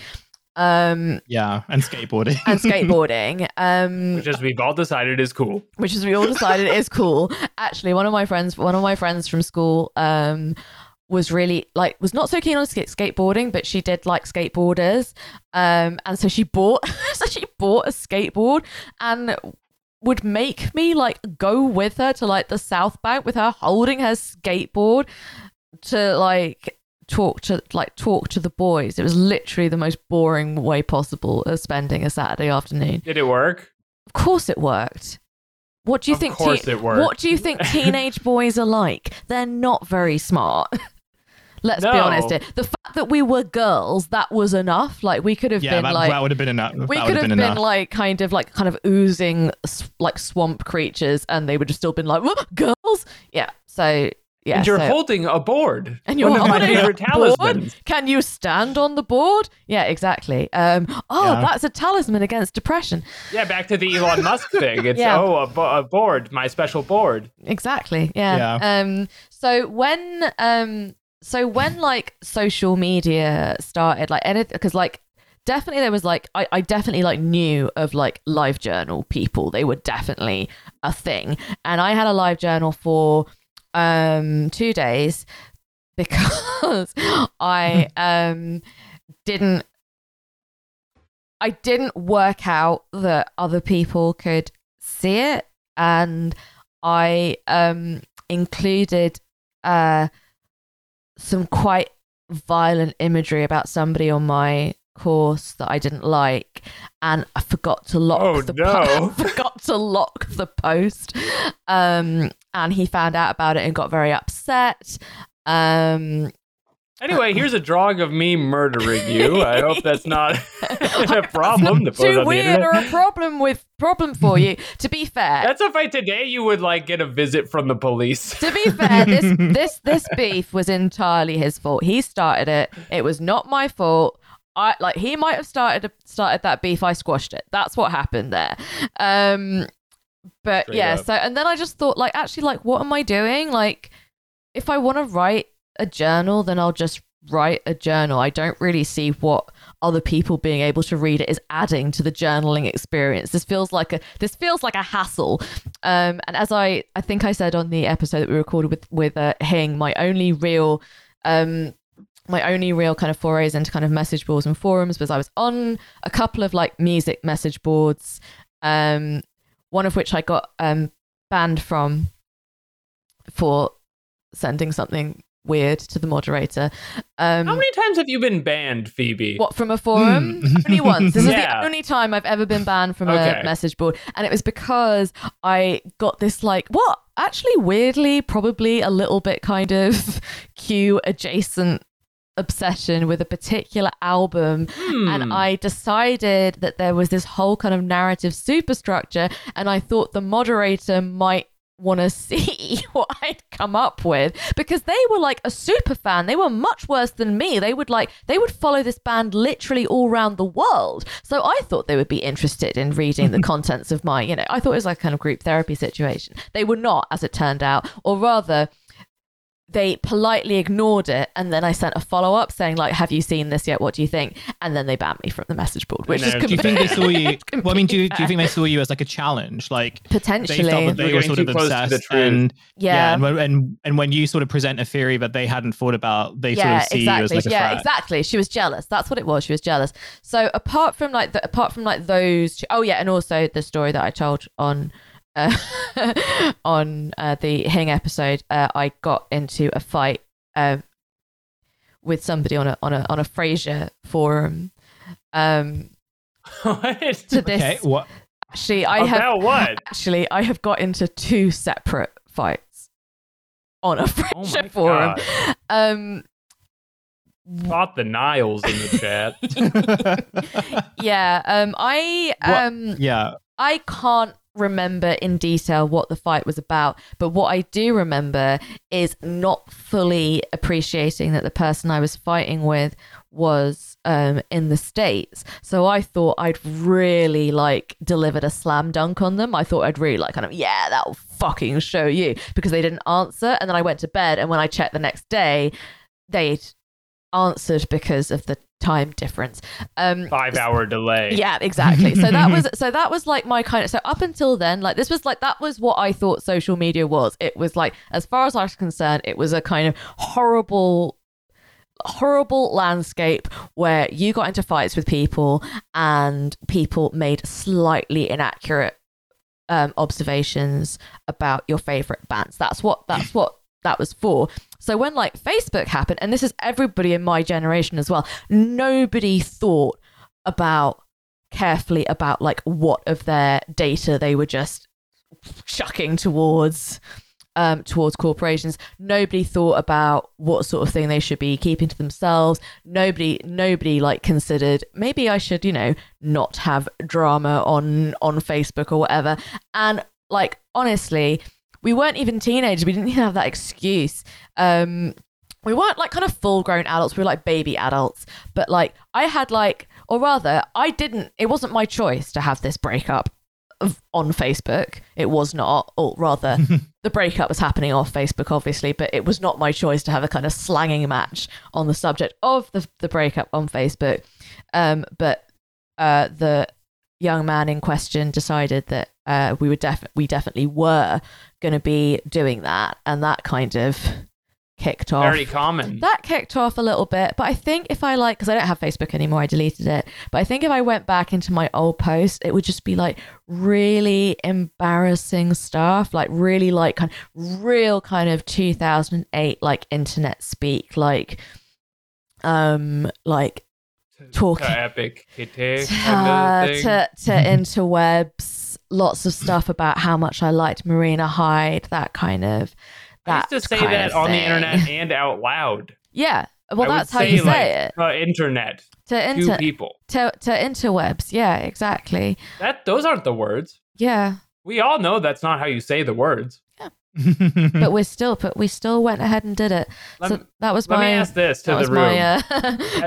um, yeah, and skateboarding. and skateboarding, um, Which, as we've all decided, is cool. which is we all decided is cool. Actually, one of my friends, one of my friends from school, um, was really like was not so keen on skate skateboarding, but she did like skateboarders, um, and so she bought, so she bought a skateboard and would make me like go with her to like the South Bank with her holding her skateboard to like talk to like talk to the boys. It was literally the most boring way possible of spending a Saturday afternoon. Did it work? Of course it worked. What do you Of think? course it worked. What do you think teenage boys are like? They're not very smart. Let's be honest here. The fact that we were girls, that was enough. Like we could have yeah, been that, like that would have been enough. we could have have been, been like kind of like kind of oozing like swamp creatures, and they would have still been like girls. Yeah. So yeah, and you're so- holding a board. and you're one of my holding a favorite board? talismans. Can you stand on the board? Yeah, exactly. Um, oh, Yeah. that's a talisman against depression. Yeah, back to the Elon Musk thing. It's Yeah. oh, a, bo- a board, my special board. Exactly. Yeah. Yeah. Um. So when um. So when like social media started, like anything, because like definitely there was like I, I definitely like knew of like live journal people. They were definitely a thing, and I had a live journal for um two days because I um didn't I didn't work out that other people could see it. And I um included uh some quite violent imagery about somebody on my course that I didn't like and I forgot to lock Oh, the no. forgot to lock the post um and he found out about it and got very upset um Anyway, here's a drawing of me murdering you. I hope that's not a problem to put too on weird or a problem with problem for you to be fair That's a fight today. You would like get a visit from the police. to be fair, this this this beef was entirely his fault. He started it. It was not my fault. I like he might have started started that beef. I squashed it. That's what happened there. Um, but Straight yeah. up. So and then I just thought like actually like what am I doing? Like if I want to write a journal, then I'll just write a journal. I don't really see what other people being able to read it is adding to the journaling experience. This feels like a this feels like a hassle. Um, and as I I think I said on the episode that we recorded with with uh, Hing, my only real um my only real kind of forays into kind of message boards and forums was I was on a couple of like music message boards, um, one of which I got um banned from for sending something weird to the moderator. Um, How many times have you been banned, Phoebe? what from a forum? Hmm. Only once. This is Yeah. the only time I've ever been banned from Okay. a message board, and it was because I got this like what actually weirdly, probably a little bit kind of Q adjacent obsession with a particular album Hmm. and I decided that there was this whole kind of narrative superstructure and I thought the moderator might want to see what I'd come up with because they were like a super fan. They were much worse than me. They would like they would follow this band literally all around the world. So I thought they would be interested in reading the contents of my you know I thought it was like a kind of group therapy situation. They were not as it turned out or rather they politely ignored it and then I sent a follow up saying like have you seen this yet what do you think and then they banned me from the message board which know, is do Do you think they saw you? it's Well, I mean, do you, do you think they saw you as like a challenge? Like they potentially felt that they We're were sort of too close to the obsessed, and yeah and, when, and and when you sort of present a theory that they hadn't thought about, they yeah, sort of see exactly. you as like a yeah, threat. exactly. She was jealous. That's what it was. She was jealous. So apart from like the, apart from like those, oh yeah, and also the story that I told on uh, on uh, the Hing episode, uh, I got into a fight uh, with somebody on a on a on a Frasier forum. Um, what? to this, Okay, what? actually, I have About what? actually I have got into two separate fights on a Oh Frasier my forum. god. Um, Bought the Niles in the chat. yeah. Um, I What- um. yeah. I can't remember in detail what the fight was about, but what I do remember is not fully appreciating that the person I was fighting with was um, in the States. So I thought I'd really like delivered a slam dunk on them. I thought I'd really like kind of, yeah, that'll fucking show you because they didn't answer. And then I went to bed, and when I checked the next day, they'd answered because of the time difference. Um, Five hour delay. yeah, exactly. So that was so that was like my kind of so up until then, like this was like that was what I thought social media was. It was like as far as I was concerned, it was a kind of horrible horrible landscape where you got into fights with people and people made slightly inaccurate um, observations about your favorite bands. That's what that's what that was for. So when like Facebook happened, and this is everybody in my generation as well, nobody thought about carefully about like what of their data they were just chucking towards um, towards corporations. Nobody thought about what sort of thing they should be keeping to themselves. Nobody, nobody like considered maybe I should, you know, not have drama on on Facebook or whatever. And like honestly, we weren't even teenagers. We didn't even have that excuse. Um, we weren't like kind of full grown adults. We were like baby adults. But like I had like, or rather, I didn't. It wasn't my choice to have this breakup of, on Facebook. It was not, or rather, the breakup was happening off Facebook, obviously. But it was not my choice to have a kind of slanging match on the subject of the the breakup on Facebook. Um, but uh, the young man in question decided that uh, we were def- we definitely were going to be doing that, and that kind of kicked off. Very common. That kicked off a little bit, but I think if I like, because I don't have Facebook anymore, I deleted it. But I think if I went back into my old post, it would just be like really embarrassing stuff, like really like kind of real kind of 2008 like internet speak, like um like talking- to epic kitty to, kind of thing. to, to interwebs, lots of stuff about how much I liked Marina Hyde, that kind of. I That used to say that on the internet and out loud. Yeah, well, I that's how you like, say it Uh, internet. to inter people. to to interwebs. Yeah, exactly. That those aren't the words. Yeah, We all know that's not how you say the words. Yeah. but we're still, but we still went ahead and did it. Let, so that was let my me ask this to the room. my uh,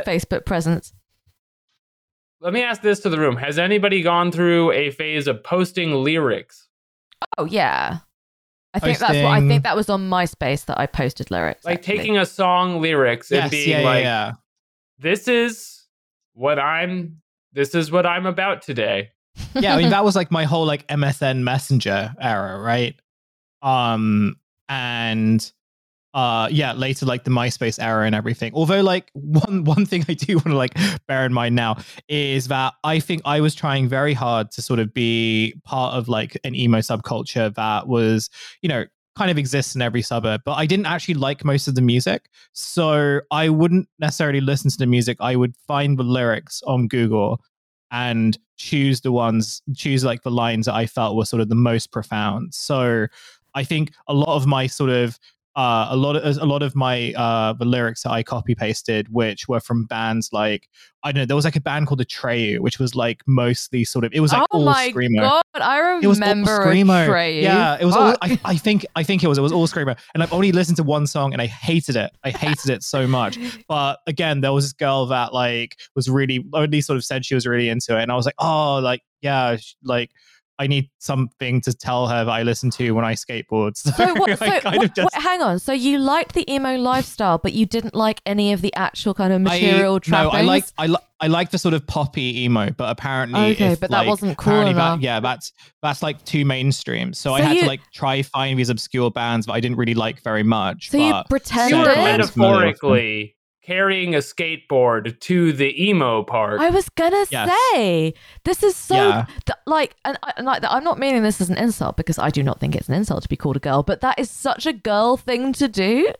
Facebook presence. Let me ask this to the room. Has anybody gone through a phase of posting lyrics? Oh yeah, I think that's what I think that was on MySpace that I posted lyrics. Like actually. taking a song lyrics and yes, being yeah, yeah, like, yeah. this is what I'm this is what I'm about today. yeah, I mean that was like my whole like MSN Messenger era, right? Um and uh yeah, later like the MySpace era and everything. Although like one one thing I do want to like bear in mind now is that I think I was trying very hard to sort of be part of like an emo subculture that was, you know, kind of exists in every suburb, but I didn't actually like most of the music. So I wouldn't necessarily listen to the music. I would find the lyrics on Google and choose the ones choose like the lines that I felt were sort of the most profound. So I think a lot of my sort of uh, a lot of a lot of my uh, the lyrics that I copy pasted, which were from bands like I don't know, there was like a band called Atreyu, which was like mostly sort of it was like oh all my screamo. god, I It was all remember screamo. Atreyu. Yeah, it was. All, I, I think. I think it was. It was all screamo, and I've only listened to one song, and I hated it. I hated it so much. But again, there was this girl that like was really, only sort of said she was really into it, and I was like, oh, like yeah, like I need something to tell her that I listen to when I skateboard. So, So what? So I kind what, of just. what- hang on. So you liked the emo lifestyle, but you didn't like any of the actual kind of material I, trappings. No, I like I, li- I like the sort of poppy emo, but apparently, Okay, if, but that wasn't cool apparently enough. That, yeah, that's that's like too mainstream. So, I had you- to like try find these obscure bands that I didn't really like very much. So you but You pretended. were Sure. I'm familiar with them. metaphorically carrying a skateboard to the emo park. I was gonna Yes. say this is so Yeah. th- like, and, I- and like I'm not meaning this as an insult because I do not think it's an insult to be called a girl, but that is such a girl thing to do.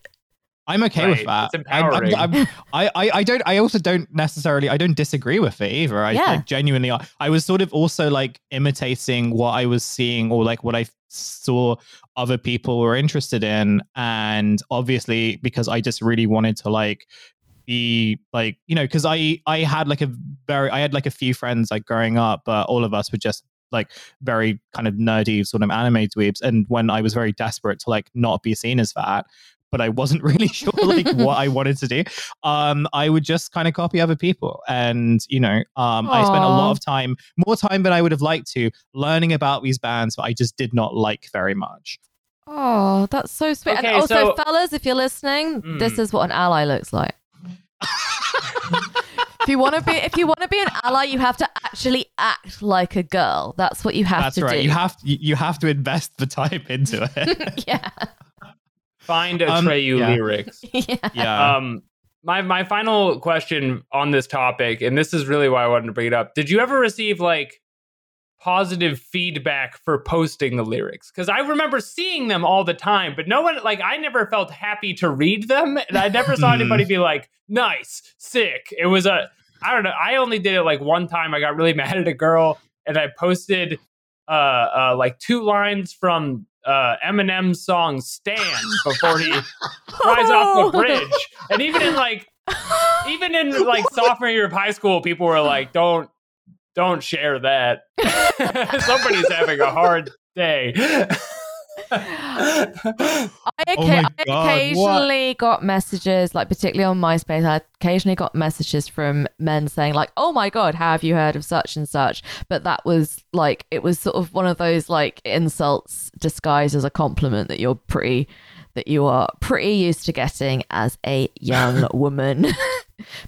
I'm okay Right, with that. it's I'm- I'm- empowering. I'm- I, I, I don't. I also don't necessarily. I don't disagree with it either. I Yeah. like, genuinely. I was sort of also like imitating what I was seeing or like what I saw other people were interested in, and obviously because I just really wanted to like be like you know because I I had like a very I had like a few friends like growing up, but all of us were just like very kind of nerdy sort of anime dweebs. And when I was very desperate to like not be seen as that, but I wasn't really sure like what I wanted to do, um, I would just kind of copy other people. And you know, um, I spent a lot of time, more time than I would have liked to, learning about these bands that I just did not like very much. Oh, that's so sweet. Okay, and also, so- fellas, if you're listening, this Mm. is what an ally looks like. If you want to be, if you want to be an ally, you have to actually act like a girl. That's what you have That's to right. do. You have you, you have to invest the time into it. yeah, Find Um, Atreyu yeah. lyrics. yeah. yeah. Um, my my final question on this topic, and this is really why I wanted to bring it up. Did you ever receive like positive feedback for posting the lyrics? Because I remember seeing them all the time, but no one like I never felt happy to read them, and I never saw Hmm. anybody be like, "Nice, sick." It was a I don't know. I only did it like one time. I got really mad at a girl, and I posted uh, uh like two lines from uh Eminem's song "Stan" before he flies off the bridge. And even in like even in like sophomore year of high school, people were like, "Don't don't share that." Somebody's having a hard day. I, Oh occa- I God, occasionally got messages, like particularly on MySpace, I occasionally got messages from men saying, like, oh my God, how have you heard of such and such? But that was like, it was sort of one of those like insults disguised as a compliment that you're pretty, that you are pretty used to getting as a young woman.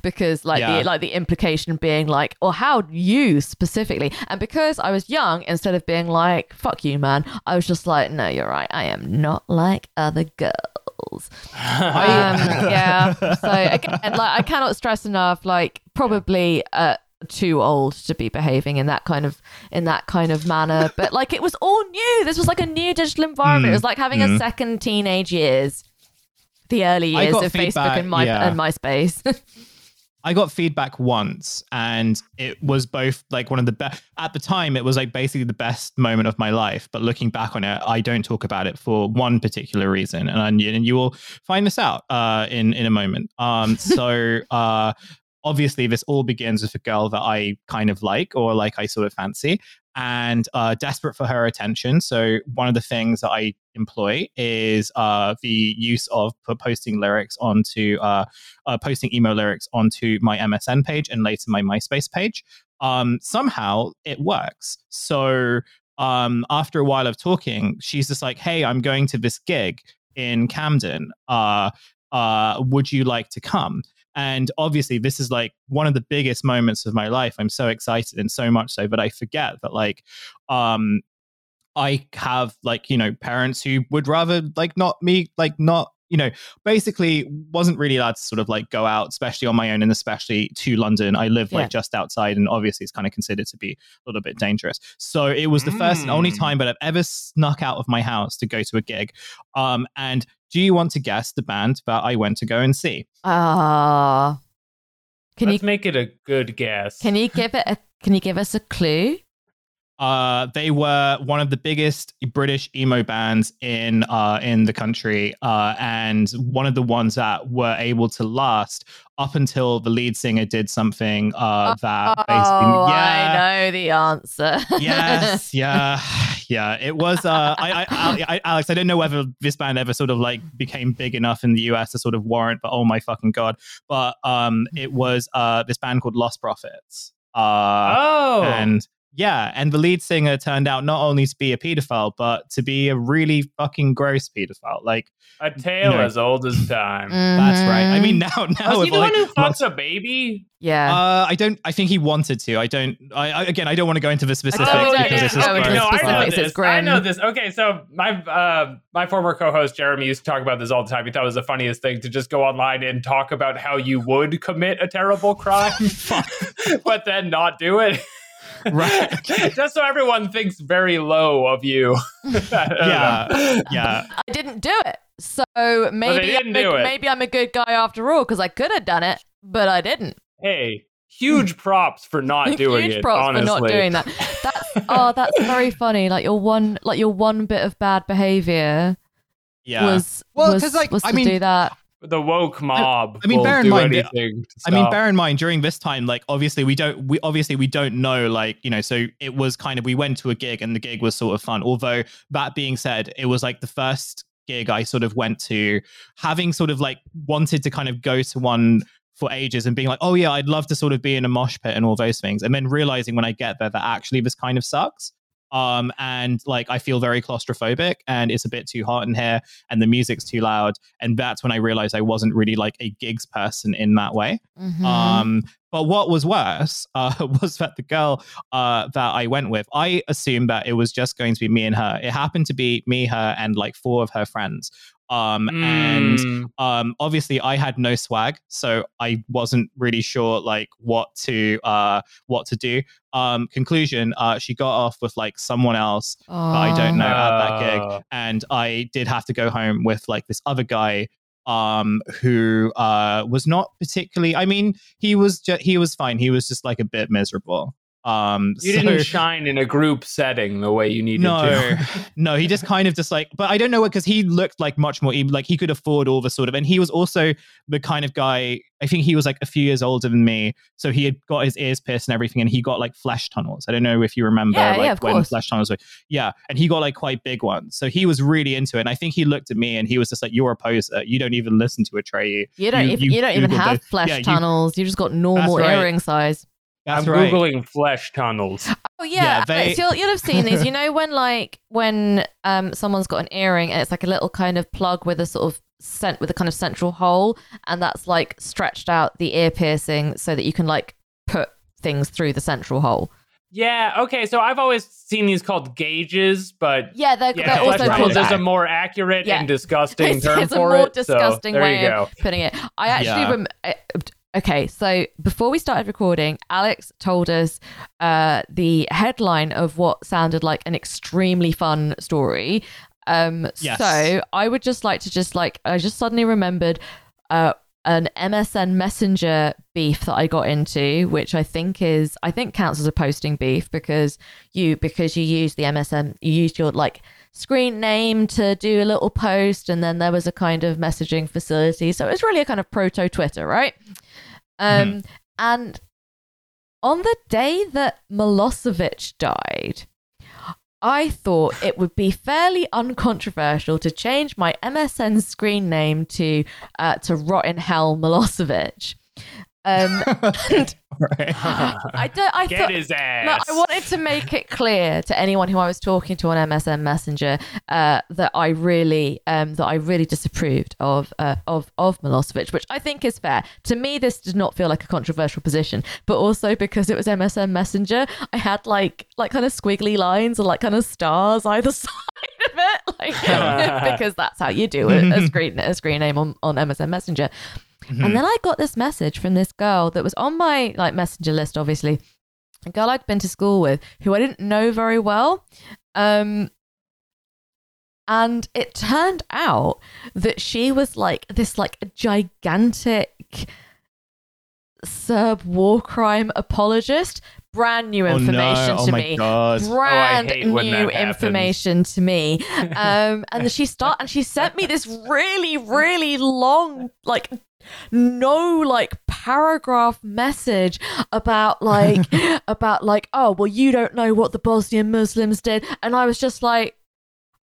because like Yeah. the like the implication being like or how you specifically and because i was young instead of being like fuck you man i was just like no you're right i am not like other girls um, yeah so again like i cannot stress enough like probably uh too old to be behaving in that kind of in that kind of manner but like it was all new this was like a new digital environment it was like having a Mm. second teenage years the early years of facebook and my yeah. and myspace I got feedback once, and it was both like one of the best. At the time, it was like basically the best moment of my life. But looking back on it, I don't talk about it for one particular reason, and I, and you will find this out uh, in in a moment. Um, so. Uh, Obviously, this all begins with a girl that I kind of like, or like I sort of fancy, and uh, desperate for her attention. So one of the things that I employ is uh, the use of posting lyrics onto uh, uh, posting emo lyrics onto my MSN page and later my MySpace page. Um, somehow it works. So um, after a while of talking, she's just like, "Hey, I'm going to this gig in Camden. Uh, uh, would you like to come?" And obviously, this is like one of the biggest moments of my life. I'm so excited, and so much so that I forget that, like, um, I have like you know parents who would rather like not me like not you know basically wasn't really allowed to sort of like go out especially on my own and especially to London I live like Yeah. just outside and obviously it's kind of considered to be a little bit dangerous so it was the first and only Mm. time that I've ever snuck out of my house to go to a gig um and do you want to guess the band that I went to go and see Ah. can Let's you make it a good guess. can you give it a can you give us a clue? Uh, they were one of the biggest British emo bands in uh, in the country, uh, and one of the ones that were able to last up until the lead singer did something uh, that Oh, basically, I know the answer. yes, yeah, yeah. It was. Uh, I, I, I, Alex, I don't know whether this band ever sort of like became big enough in the US to sort of warrant, but oh my fucking god! But um, it was uh this band called Lostprophets. Uh, oh, and yeah, and the lead singer turned out not only to be a pedophile, but to be a really fucking gross pedophile. Like a tale you know. as old as time. that's right. I mean, now now Was he the like, one who lots- fucks a baby? yeah. uh, I don't. I think he wanted to. I don't. I, I again, I don't want to go into the specifics Oh, yeah, because yeah, this is yeah, gross, no, I know specifics but- is this. I know this. Okay, so my uh, my former co-host Jeremy used to talk about this all the time. He thought it was the funniest thing to just go online and talk about how you would commit a terrible crime, but then not do it. Right. just so everyone thinks very low of you. yeah, yeah. I didn't do it. So maybe didn't I'm do a, it. maybe I'm a good guy after all because I could have done it, but I didn't. Hey, huge props for not doing Huge it. props honestly, for not doing that. That's oh, that's very funny. Like your one, like your one bit of bad behavior Yeah. was Well, was, 'cause, like, was I mean- do that. The woke mob. I mean, bear in mind, I mean, bear in mind during this time, like obviously we don't, we obviously we don't know, like you know, so it was kind of we went to a gig and the gig was sort of fun. Although that being said, it was like the first gig I sort of went to, having sort of like wanted to kind of go to one for ages and being like, oh yeah, I'd love to sort of be in a mosh pit and all those things, and then realizing when I get there that actually this kind of sucks. Um, and like I feel very claustrophobic and it's a bit too hot in here and the music's too loud. And that's when I realized I wasn't really like a gigs person in that way. Mhm. Um, but what was worse uh, was that the girl uh, that I went with, I assumed that it was just going to be me and her. It happened to be me, her, and like four of her friends. Um, And Mm. um, obviously, I had no swag, so I wasn't really sure like what to uh, what to do. Um, conclusion: uh, she got off with like someone else I don't know. at that gig. And I did have to go home with like this other guy um who uh was not particularly I mean he was just he was fine he was just like a bit miserable Um, you so- didn't shine in a group setting the way you needed no, to. no, he just kind of just like, but I don't know what because he looked like much more like he could afford all the sort of, and he was also the kind of guy. I think he was like a few years older than me, so he had got his ears pierced and everything, and he got like flesh tunnels. I don't know if you remember, Yeah, like yeah, of when course. flesh tunnels were, yeah, and he got like quite big ones. So he was really into it, and I think he looked at me and he was just like, "You're a poser. You don't even listen to Atreyu." You don't You- even you you, don't even have those- flesh yeah, tunnels. You, just got normal That's right. earring size. That's I'm right. googling flesh tunnels. Oh yeah, Yeah, they- Alex, you'll, you'll have seen these. You know when like when um someone's got an earring and it's like a little kind of plug with a sort of cent with a kind of central hole, and that's like stretched out the ear piercing so that you can like put things through the central hole. Yeah, okay. So I've always seen these called gauges, but Yeah, they're, yeah, they're flesh also tunnels called is a more accurate Yeah. and disgusting it's, term it's a for more it. so disgusting there way you go. of putting it. I actually Yeah. rem- uh, okay. So before we started recording, Alex told us uh, the headline of what sounded like an extremely fun story. Um, Yes. So I would just like to just like I just suddenly remembered. Uh, an MSN Messenger beef that I got into, which I think is I think counts as a posting beef because you because you use the MSN you used your like screen name to do a little post and then there was a kind of messaging facility. So it was really a kind of proto Twitter, right? Um and on the day that Milosevic died, I thought it would be fairly uncontroversial to change my MSN screen name to uh, to Rot in Hell Milosevic. Um, and Right. I don't. I Get thought. his No, ass. I wanted to make it clear to anyone who I was talking to on MSN Messenger uh, that I really, um, that I really disapproved of uh, of of Milosevic, which I think is fair. To me, this did not feel like a controversial position, but also because it was MSN Messenger, I had like like kind of squiggly lines or like kind of stars either side of it, like because that's how you do it, a screen a screen name on on MSN Messenger. And then I got this message from this girl that was on my like messenger list, obviously. A girl I'd been to school with who I didn't know very well. Um and it turned out that she was like this like gigantic Serb war crime apologist. Brand new Oh, no. information Oh to my me God. brand hate when new information to me. Um, and she start and she sent me this really, really long, like no like paragraph message about like about like oh well you don't know what the Bosnian Muslims did. And I was just like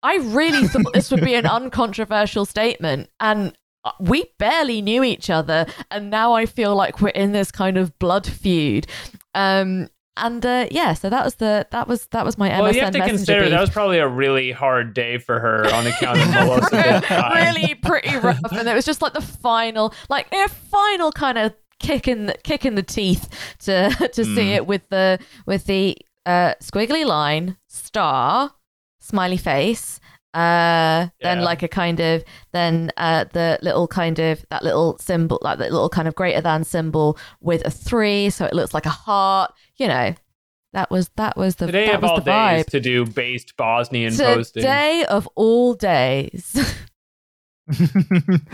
I really thought this would be an uncontroversial statement. And uh, we barely knew each other. And now I feel like we're in this kind of blood feud. Um and uh, yeah so that was the that was that was my well, you have to consider beef. that was probably a really hard day for her on account of dying. really pretty rough and it was just like the final like a final kind of kick in the kick in the teeth to to see Mm. it with the with the uh squiggly line star smiley face uh then Yeah. like a kind of then uh the little kind of that little symbol like that little kind of greater than symbol with a three so it looks like a heart you know that was that was the Today that of was all the vibe days to do based Bosnian posting. today of all days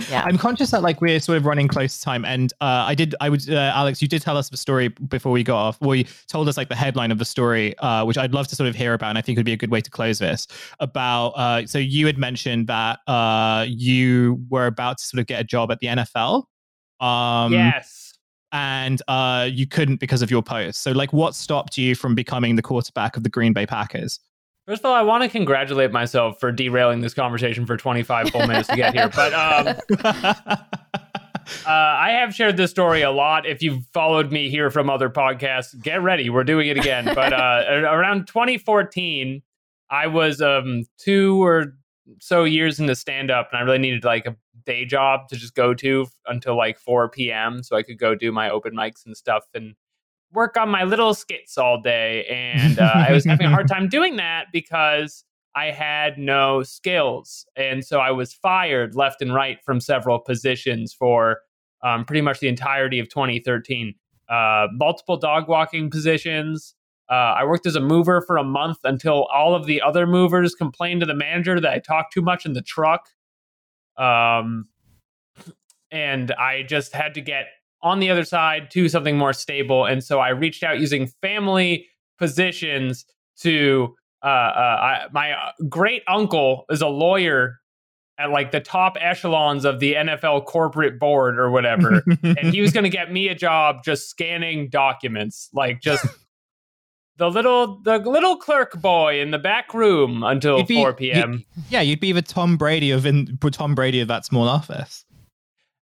Yeah. I'm conscious that like we're sort of running close to time, and uh, I did. I would, uh, Alex, you did tell us the story before we got off. Well, you told us like the headline of the story, uh, which I'd love to sort of hear about, and I think would be a good way to close this. About uh, so you had mentioned that uh, you were about to sort of get a job at the NFL. Um, yes. And uh, you couldn't because of your post. So, like, what stopped you from becoming the quarterback of the Green Bay Packers? First of all, I want to congratulate myself for derailing this conversation for 25 full minutes to get here. But um, uh, I have shared this story a lot. If you've followed me here from other podcasts, get ready. We're doing it again. But uh, around 2014, I was um, two or so years into stand up, and I really needed like a day job to just go to until like 4 p.m. so I could go do my open mics and stuff and work on my little skits all day. And uh, I was having a hard time doing that because I had no skills. And so I was fired left and right from several positions for um, pretty much the entirety of 2013. Uh, multiple dog walking positions. Uh, I worked as a mover for a month until all of the other movers complained to the manager that I talked too much in the truck. Um, and I just had to get on the other side to something more stable. And so I reached out using family positions to uh, uh, I, my great uncle is a lawyer at like the top echelons of the NFL corporate board or whatever, and he was going to get me a job just scanning documents, like just the little the little clerk boy in the back room until be- 4 p.m. you- yeah, you'd be the Tom Brady of in, Tom Brady of that small office.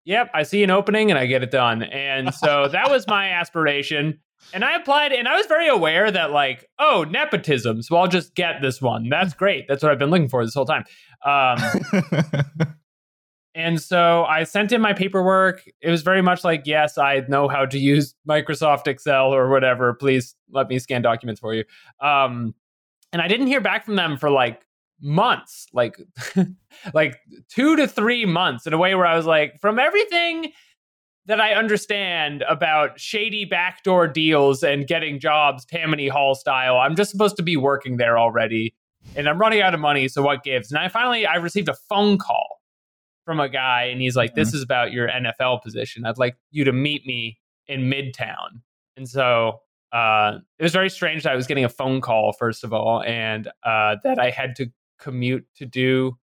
Yep, I see an opening and I get it done. And so that was my aspiration. And I applied and I was very aware that like, oh, nepotism. So I'll just get this one. That's great. That's what I've been looking for this whole time. Um, and so I sent in my paperwork. It was very much like, yes, I know how to use Microsoft Excel or whatever. Please let me scan documents for you. Um, and I didn't hear back from them for like months, like like two to three months, in a way where I was like, from everything that I understand about shady backdoor deals and getting jobs Tammany Hall style, I'm just supposed to be working there already. And I'm running out of money, so what gives? And I finally I received a phone call from a guy and he's like, This is about your NFL position. I'd like you to meet me in Midtown. And so uh, it was very strange that I was getting a phone call, first of all, and uh, that I had to commute to do,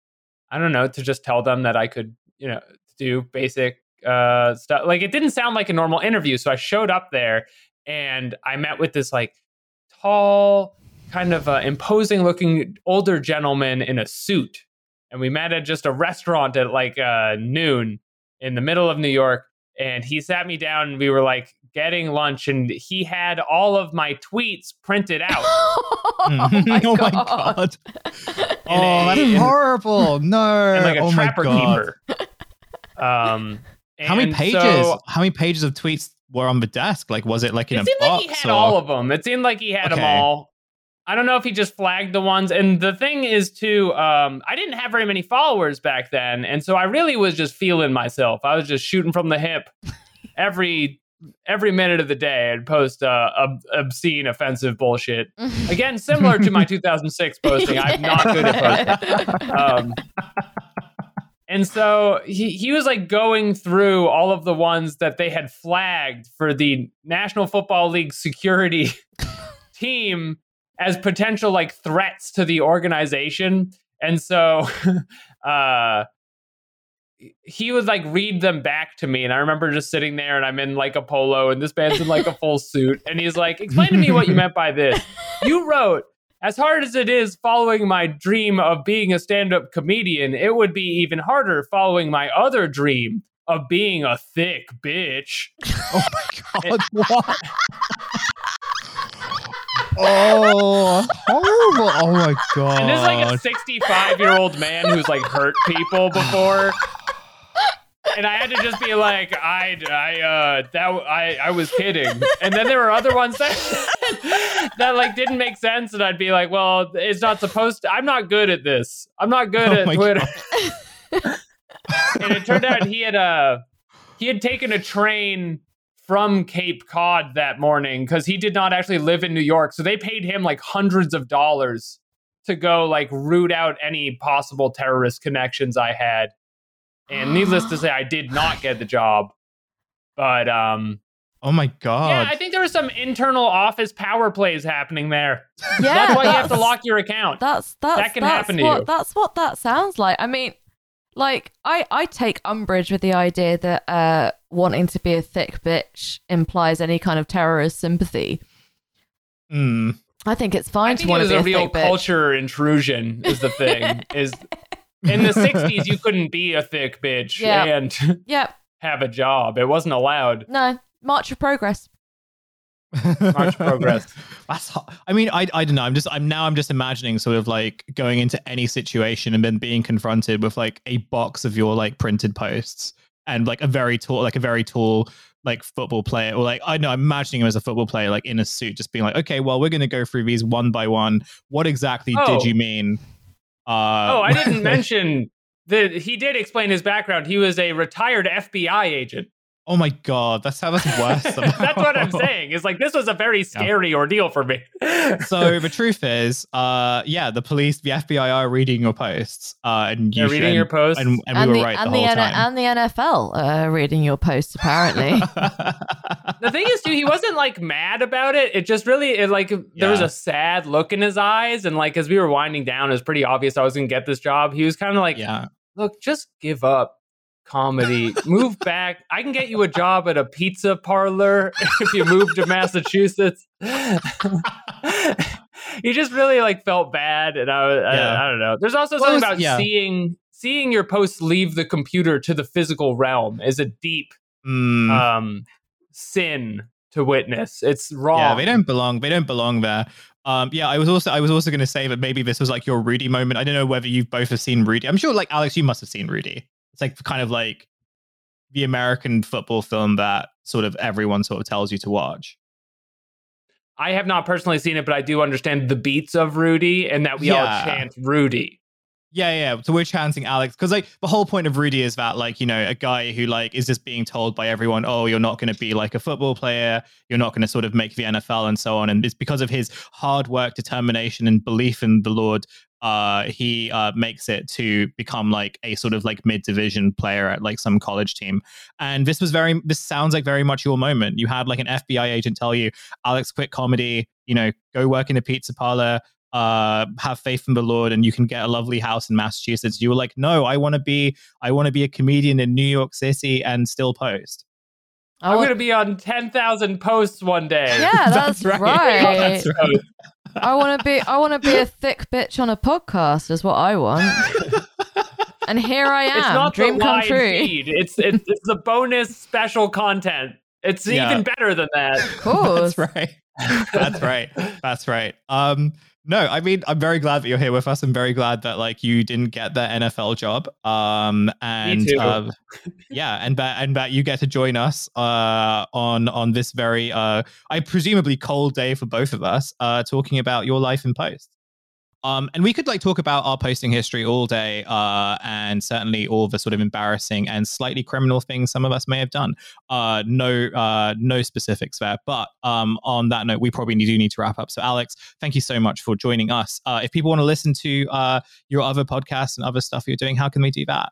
I don't know, to just tell them that I could, you know, do basic uh, stuff. Like it didn't sound like a normal interview. So I showed up there and I met with this like tall, kind of uh, imposing looking older gentleman in a suit. And we met at just a restaurant at like uh, noon in the middle of New York. And he sat me down and we were like getting lunch. And he had all of my tweets printed out. oh my oh my god. god! Oh, a- that's in- horrible! No, like a oh my trapper god! keeper. Um, How many pages? so- how many pages of tweets were on the desk? Like, was it like in it a seemed box? like he had or- all of them. It seemed like he had them all. I don't know if he just flagged the ones. And the thing is, too, um, I didn't have very many followers back then, and so I really was just feeling myself. I was just shooting from the hip every every minute of the day. I'd post uh, ob- obscene, offensive bullshit. Again, similar to my 2006 posting. I'm not good at posting. Um, and so he, he was like going through all of the ones that they had flagged for the National Football League security team as potential like threats to the organization. And so uh he would like read them back to me and I remember just sitting there and I'm in like a polo and this man's in like a full suit and he's like explain to me what you meant by this. You wrote as hard as it is following my dream of being a stand-up comedian, it would be even harder following my other dream of being a thick bitch. Oh my god! What? Oh, horrible! Oh my god! And this is like a 65 year old man who's like hurt people before. And I had to just be like, I, I, uh, that, I, I was kidding. And then there were other ones that, that like didn't make sense. And I'd be like, well, it's not supposed to, I'm not good at this. I'm not good Oh at Twitter. and it turned out he had, uh, he had taken a train from Cape Cod that morning because he did not actually live in New York. So they paid him like hundreds of dollars to go like root out any possible terrorist connections I had. And needless to say, I did not get the job. But um, oh my god! yeah, I think there was some internal office power plays happening there. Yeah, that's why you have to lock your account. That's that's That can that's happen to you. That's what that sounds like. I mean, like I I take umbrage with the idea that uh wanting to be a thick bitch implies any kind of terrorist sympathy. Mm. I think it's I fine to think it want was to be a a, real thick bitch. culture intrusion. Is the thing is in the '60s you couldn't be a thick bitch Yeah. and Yep. have a job. It wasn't allowed. No. March of Progress. March of progress. That's. I mean, I. I don't know. I'm just. I'm now. I'm just imagining sort of like going into any situation and then being confronted with like a box of your like printed posts and like a very tall, like a very tall like football player or like I know. I'm imagining him as a football player like in a suit, just being like, okay, well, we're gonna go through these one by one. What exactly Oh. did you mean? Uh, Oh, I didn't mention that he did explain his background. He was a retired FBI agent. Oh my god, that's how that's worse. that's what I'm saying. It's like this was a very scary yeah. ordeal for me. so the truth is, uh, yeah, the police, the FBI are reading your posts, uh, and you are reading your posts, and, and, and we were right and the, the whole time. And the NFL are reading your posts, apparently. the thing is, too, he wasn't like mad about it. It just really, it like there yeah. was a sad look in his eyes, and like as we were winding down, it was pretty obvious I was gonna get this job. He was kind of like, yeah. Look, just give up comedy. move back. I can get you a job at a pizza parlor if you move to Massachusetts. he just really like felt bad, and I, yeah. I, I don't know. There's also well, something was, about yeah. seeing seeing your posts leave the computer to the physical realm is a deep mm. um, sin to witness. It's wrong. Yeah, they don't belong. They don't belong there. Um, yeah, I was also I was also going to say that maybe this was like your Rudy moment. I don't know whether you both have seen Rudy. I'm sure, like Alex, you must have seen Rudy. It's like kind of like the American football film that sort of everyone sort of tells you to watch. I have not personally seen it, but I do understand the beats of Rudy and that we yeah. all chant Rudy. Yeah, yeah. So we're chanting Alex because like the whole point of Rudy is that like you know a guy who like is just being told by everyone, oh, you're not going to be like a football player, you're not going to sort of make the NFL and so on, and it's because of his hard work, determination, and belief in the Lord. Uh, he uh, makes it to become like a sort of like mid division player at like some college team. And this was very, this sounds like very much your moment. You had like an FBI agent tell you, Alex, quit comedy, you know, go work in a pizza parlor, uh, have faith in the Lord and you can get a lovely house in Massachusetts. You were like, no, I want to be, I want to be a comedian in New York City and still post. I'm going to be on 10,000 posts one day. Yeah, that's, that's right. right. that's right. I want to be, I want to be a thick bitch on a podcast is what I want. and here I am. It's not Dream come true. Feed. It's, it's, it's the bonus special content. It's yeah. even better than that. Of course. That's right. That's right. That's right. Um, no, I mean, I'm very glad that you're here with us. I'm very glad that like you didn't get the NFL job. Um, and uh, yeah, and that and that you get to join us uh on on this very uh, I presumably cold day for both of us, uh, talking about your life in post. Um, and we could like talk about our posting history all day, uh, and certainly all the sort of embarrassing and slightly criminal things some of us may have done. Uh, no, uh, no specifics there. But um, on that note, we probably do need to wrap up. So, Alex, thank you so much for joining us. Uh, if people want to listen to uh, your other podcasts and other stuff you're doing, how can they do that?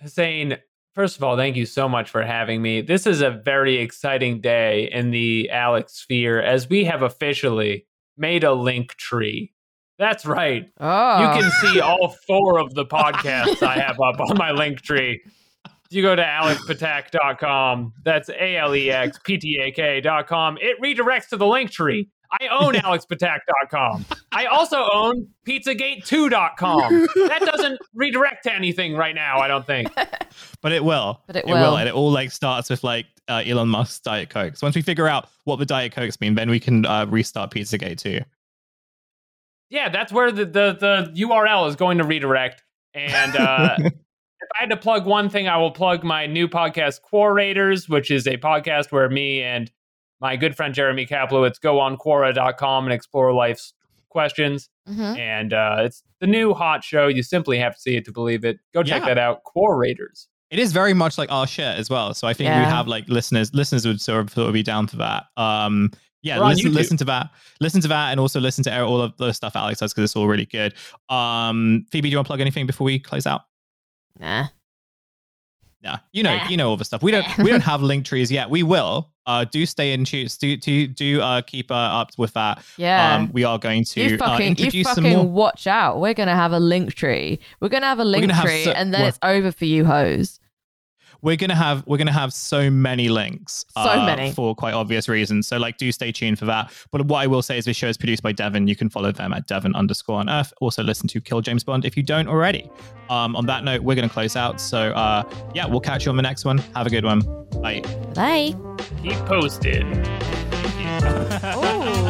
Hussein, first of all, thank you so much for having me. This is a very exciting day in the Alex sphere as we have officially made a link tree that's right. Oh. You can see all four of the podcasts I have up on my link tree. You go to alexptak.com. That's A L E X P T A K.com. It redirects to the link tree. I own alexptak.com. I also own pizzagate2.com. That doesn't redirect to anything right now, I don't think. But it will. But it, it will. And it all like starts with like uh, Elon Musk's Diet Coke. So once we figure out what the Diet Cokes mean, then we can uh, restart Pizzagate 2 yeah, that's where the, the, the URL is going to redirect. And uh, if I had to plug one thing, I will plug my new podcast, Quorators, which is a podcast where me and my good friend Jeremy Kaplowitz go on Quora.com and explore life's questions. Mm-hmm. And uh, it's the new hot show. You simply have to see it to believe it. Go check yeah. that out. Quorators. It is very much like our shit as well. So I think yeah. we have like listeners. Listeners would sort of, sort of be down for that. Um, yeah, listen, listen to that. Listen to that, and also listen to all of the stuff Alex does because it's all really good. Um, Phoebe, do you want to plug anything before we close out? Nah. Yeah, you know, nah. you know all the stuff. We don't, we don't have link trees yet. We will. Uh, do stay in tune. Do do do uh keep uh, up with that. Yeah. Um, we are going to you uh, fucking, uh, introduce you fucking some more. Watch out. We're gonna have a link tree. We're gonna have a link tree, so, and then it's over for you, hoes we're gonna have we're gonna have so many links so uh, many. for quite obvious reasons. So like do stay tuned for that. But what i will say is this show is produced by devon. You can follow them at devon underscore on earth. Also listen to kill james bond if you don't already. Um, on that note we're gonna close out. So uh, yeah we'll catch you on the next one. Have a good one. Bye. Bye. Keep posted